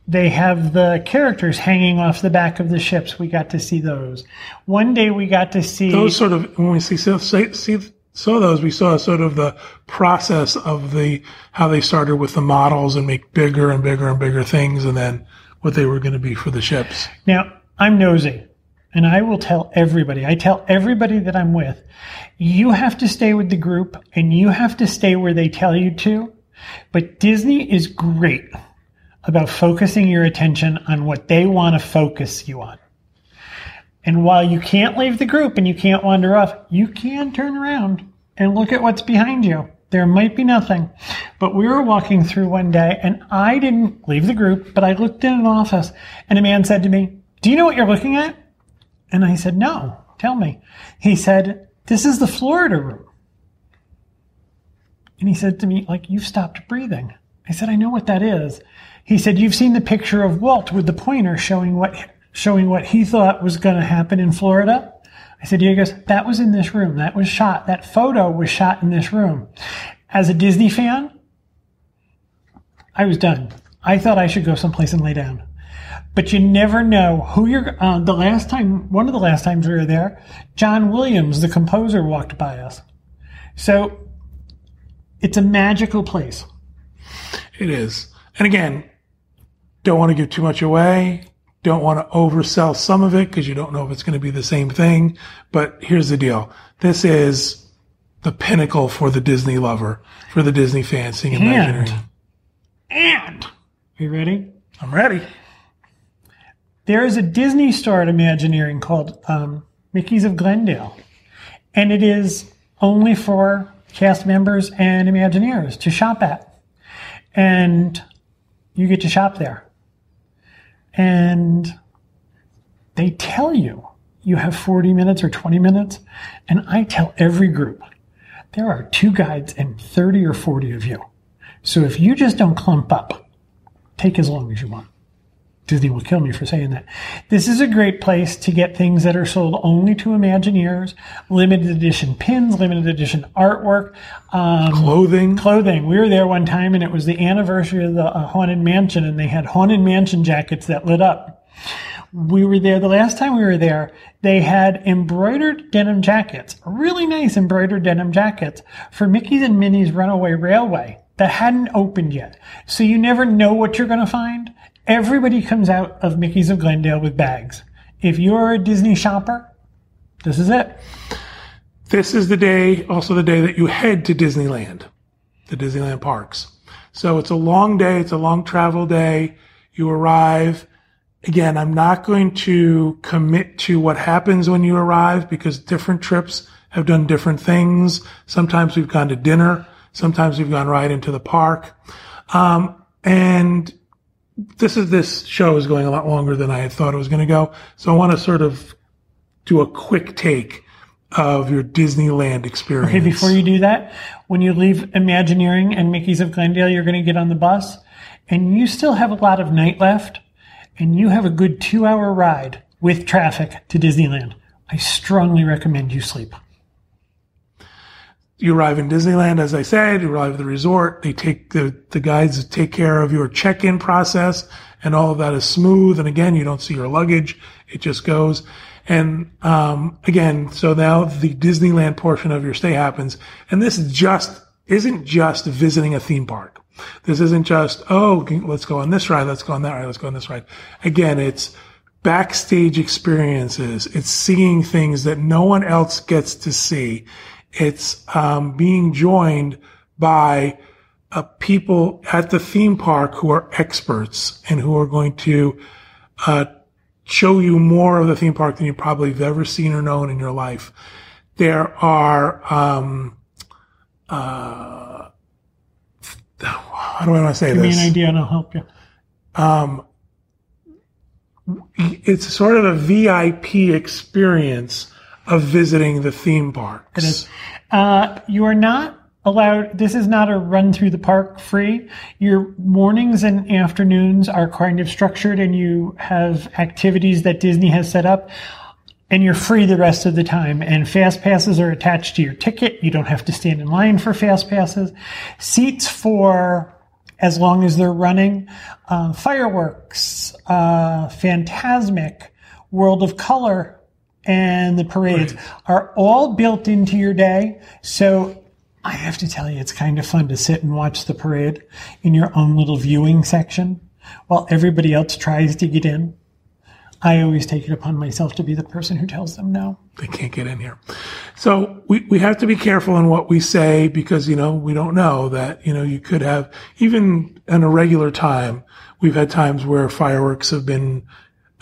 they have the characters hanging off the back of the ships. We got to see those. One day we got to see those sort of when we see see saw those. We saw sort of the process of the how they started with the models and make bigger and bigger and bigger things, and then what they were going to be for the ships. Now I'm nosy, and I will tell everybody. I tell everybody that I'm with, you have to stay with the group, and you have to stay where they tell you to. But Disney is great about focusing your attention on what they want to focus you on. And while you can't leave the group and you can't wander off, you can turn around and look at what's behind you. There might be nothing. But we were walking through one day and I didn't leave the group, but I looked in an office and a man said to me, Do you know what you're looking at? And I said, No, tell me. He said, This is the Florida room. And he said to me, like, you've stopped breathing. I said, I know what that is. He said, "You've seen the picture of Walt with the pointer showing what showing what he thought was going to happen in Florida." I said, "He goes, that was in this room. That was shot. That photo was shot in this room." As a Disney fan, I was done. I thought I should go someplace and lay down. But you never know who you're. Uh, the last time, one of the last times we were there, John Williams, the composer, walked by us. So it's a magical place. It is. And again, don't want to give too much away. Don't want to oversell some of it because you don't know if it's going to be the same thing. But here's the deal. This is the pinnacle for the Disney lover, for the Disney fan seeing Imagineering. And, are you ready? I'm ready. There is a Disney store at Imagineering called um, Mickey's of Glendale. And it is only for cast members and Imagineers to shop at. And you get to shop there. And they tell you you have 40 minutes or 20 minutes. And I tell every group there are two guides and 30 or 40 of you. So if you just don't clump up, take as long as you want. Disney will kill me for saying that. This is a great place to get things that are sold only to Imagineers, limited edition pins, limited edition artwork, um, Clothing. clothing. We were there one time and it was the anniversary of the uh, Haunted Mansion and they had Haunted Mansion jackets that lit up. We were there the last time we were there. They had embroidered denim jackets, really nice embroidered denim jackets for Mickey's and Minnie's Runaway Railway that hadn't opened yet. So you never know what you're going to find. Everybody comes out of Mickey's of Glendale with bags. If you're a Disney shopper, this is it. This is the day, also the day that you head to Disneyland, the Disneyland parks. So it's a long day. It's a long travel day. You arrive. Again, I'm not going to commit to what happens when you arrive because different trips have done different things. Sometimes we've gone to dinner. Sometimes we've gone right into the park. Um, and this is this show is going a lot longer than I had thought it was going to go. So I want to sort of do a quick take of your Disneyland experience. Okay, before you do that, when you leave Imagineering and Mickey's of Glendale, you're going to get on the bus and you still have a lot of night left and you have a good two hour ride with traffic to Disneyland. I strongly recommend you sleep. You arrive in Disneyland, as I said, you arrive at the resort. They take the, the guides take care of your check-in process and all of that is smooth. And again, you don't see your luggage. It just goes. And, um, again, so now the Disneyland portion of your stay happens. And this just isn't just visiting a theme park. This isn't just, oh, let's go on this ride. Let's go on that ride. Let's go on this ride. Again, it's backstage experiences. It's seeing things that no one else gets to see. It's um, being joined by uh, people at the theme park who are experts and who are going to uh, show you more of the theme park than you probably have ever seen or known in your life. There are, um, uh, how do I want to say Give me an idea and I'll help you. It's sort of a VIP experience of visiting the theme parks. It is. Uh, you are not allowed, this is not a run through the park free. Your mornings and afternoons are kind of structured and you have activities that Disney has set up and you're free the rest of the time. And fast passes are attached to your ticket. You don't have to stand in line for fast passes. Seats for as long as they're running, uh, fireworks, uh, Fantasmic, World of Color, and the parades are all built into your day. So I have to tell you, it's kind of fun to sit and watch the parade in your own little viewing section while everybody else tries to get in. I always take it upon myself to be the person who tells them no. they can't get in here. So we, we have to be careful in what we say because, you know, we don't know that, you know, you could have, even an irregular time, we've had times where fireworks have been,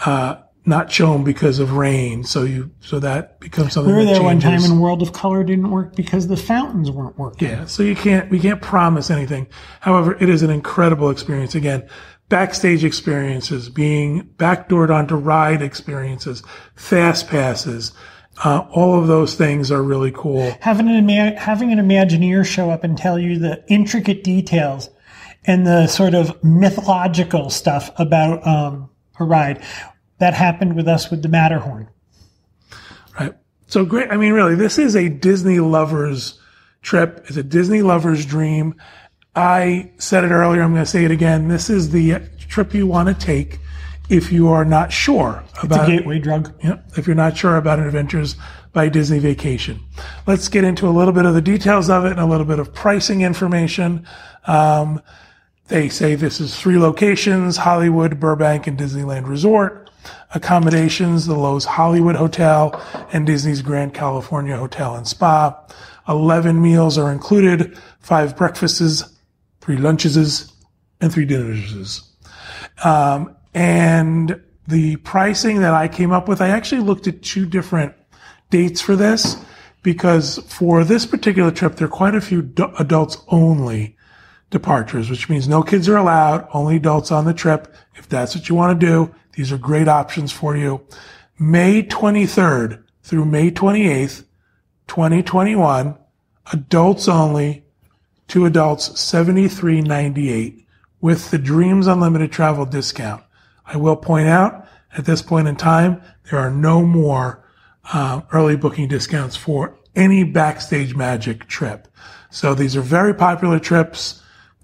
uh, not shown because of rain. So you, so that becomes something We were that there one time and World of Color didn't work because the fountains weren't working. Yeah, so you can't we can't promise anything. However, it is an incredible experience. Again, backstage experiences, being backdoored onto ride experiences, fast passes, uh, all of those things are really cool. having an ima- having an Imagineer show up and tell you the intricate details and the sort of mythological stuff about um, a ride that happened with us with the Matterhorn. Right. So great. I mean, really, this is a Disney lover's trip. It's a Disney lover's dream. I said it earlier. I'm going to say it again. This is the trip you want to take if you are not sure It's a about gateway drug. Yep. If you're not sure about an Adventures by Disney vacation, let's get into a little bit of the details of it and a little bit of pricing information. Um, they say this is three locations, Hollywood, Burbank, and Disneyland Resort. Accommodations, the Loews Hollywood Hotel and Disney's Grand Californian Hotel and Spa. 11 meals are included, five breakfasts, three lunches, and three dinners. Um, and the pricing that I came up with, I actually looked at two different dates for this because for this particular trip, there are quite a few du- adults only departures, which means no kids are allowed, only adults on the trip. If that's what you want to do, these are great options for you. May 23rd through May 28th, 2021, adults only, two adults, 73.98 with the Dreams Unlimited travel discount. I will point out at this point in time, there are no more uh, early booking discounts for any Backstage Magic trip. So these are very popular trips.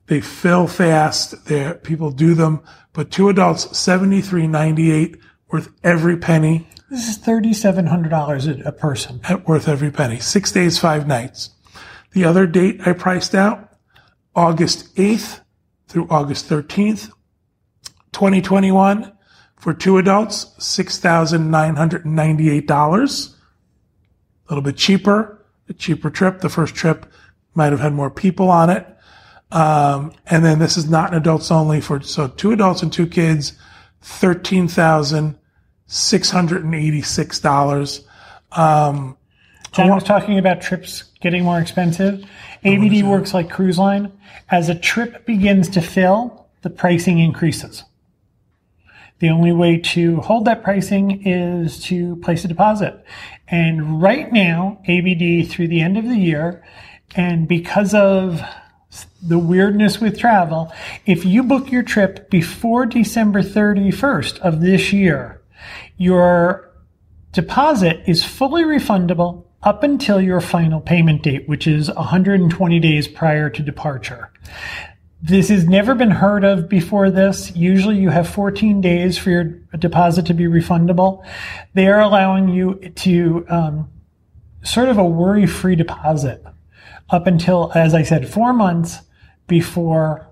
They fill fast. There, people do them, but two adults, seventy three ninety eight, worth every penny. This is thirty-seven hundred dollars a person. At worth every penny. Six days, five nights. The other date I priced out, August eighth through August thirteenth, twenty twenty one, for two adults, six thousand nine hundred ninety eight dollars. A little bit cheaper, a cheaper trip. The first trip might have had more people on it. Um, and then this is not an adults only for, so two adults and two kids, $13,686. Um, John was talking about trips getting more expensive. ABD works like cruise line. As a trip begins to fill, the pricing increases. The only way to hold that pricing is to place a deposit. And right now, ABD through the end of the year, and because of the weirdness with travel, if you book your trip before December 31st of this year, your deposit is fully refundable up until your final payment date, which is 120 days prior to departure. This has never been heard of before this. Usually you have 14 days for your deposit to be refundable. They are allowing you to um, sort of a worry free deposit up until, as I said, four months before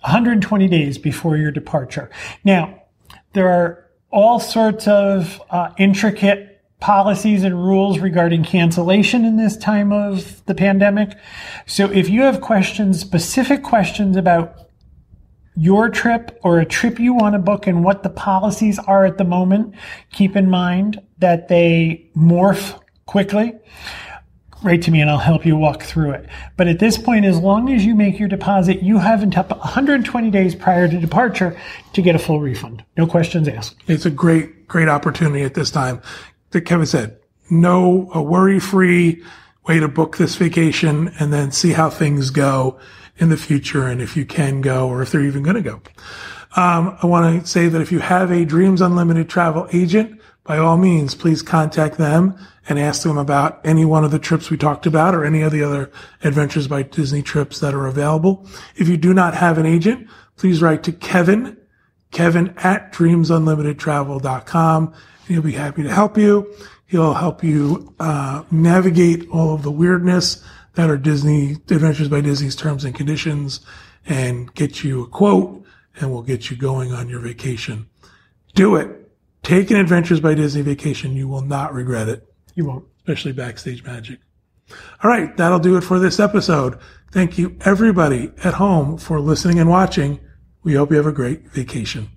120 days before your departure. Now, there are all sorts of uh, intricate policies and rules regarding cancellation in this time of the pandemic. So if you have questions, specific questions about your trip or a trip you want to book and what the policies are at the moment, keep in mind that they morph quickly. Write to me and I'll help you walk through it. But at this point, as long as you make your deposit, you have until 120 days prior to departure to get a full refund. No questions asked. It's a great, great opportunity at this time. That Kevin said, no a worry free way to book this vacation and then see how things go in the future and if you can go or if they're even going to go. Um, I want to say that if you have a Dreams Unlimited travel agent, by all means, please contact them and ask them about any one of the trips we talked about or any of the other Adventures by Disney trips that are available. If you do not have an agent, please write to Kevin, Kevin at dreamsunlimitedtravel.com. And he'll be happy to help you. He'll help you uh, navigate all of the weirdness that are Disney Adventures by Disney's terms and conditions and get you a quote and we'll get you going on your vacation. Do it. Take an Adventures by Disney vacation. You will not regret it, You won't. especially Backstage Magic. All right. That'll do it for this episode. Thank you everybody at home for listening and watching. We hope you have a great vacation.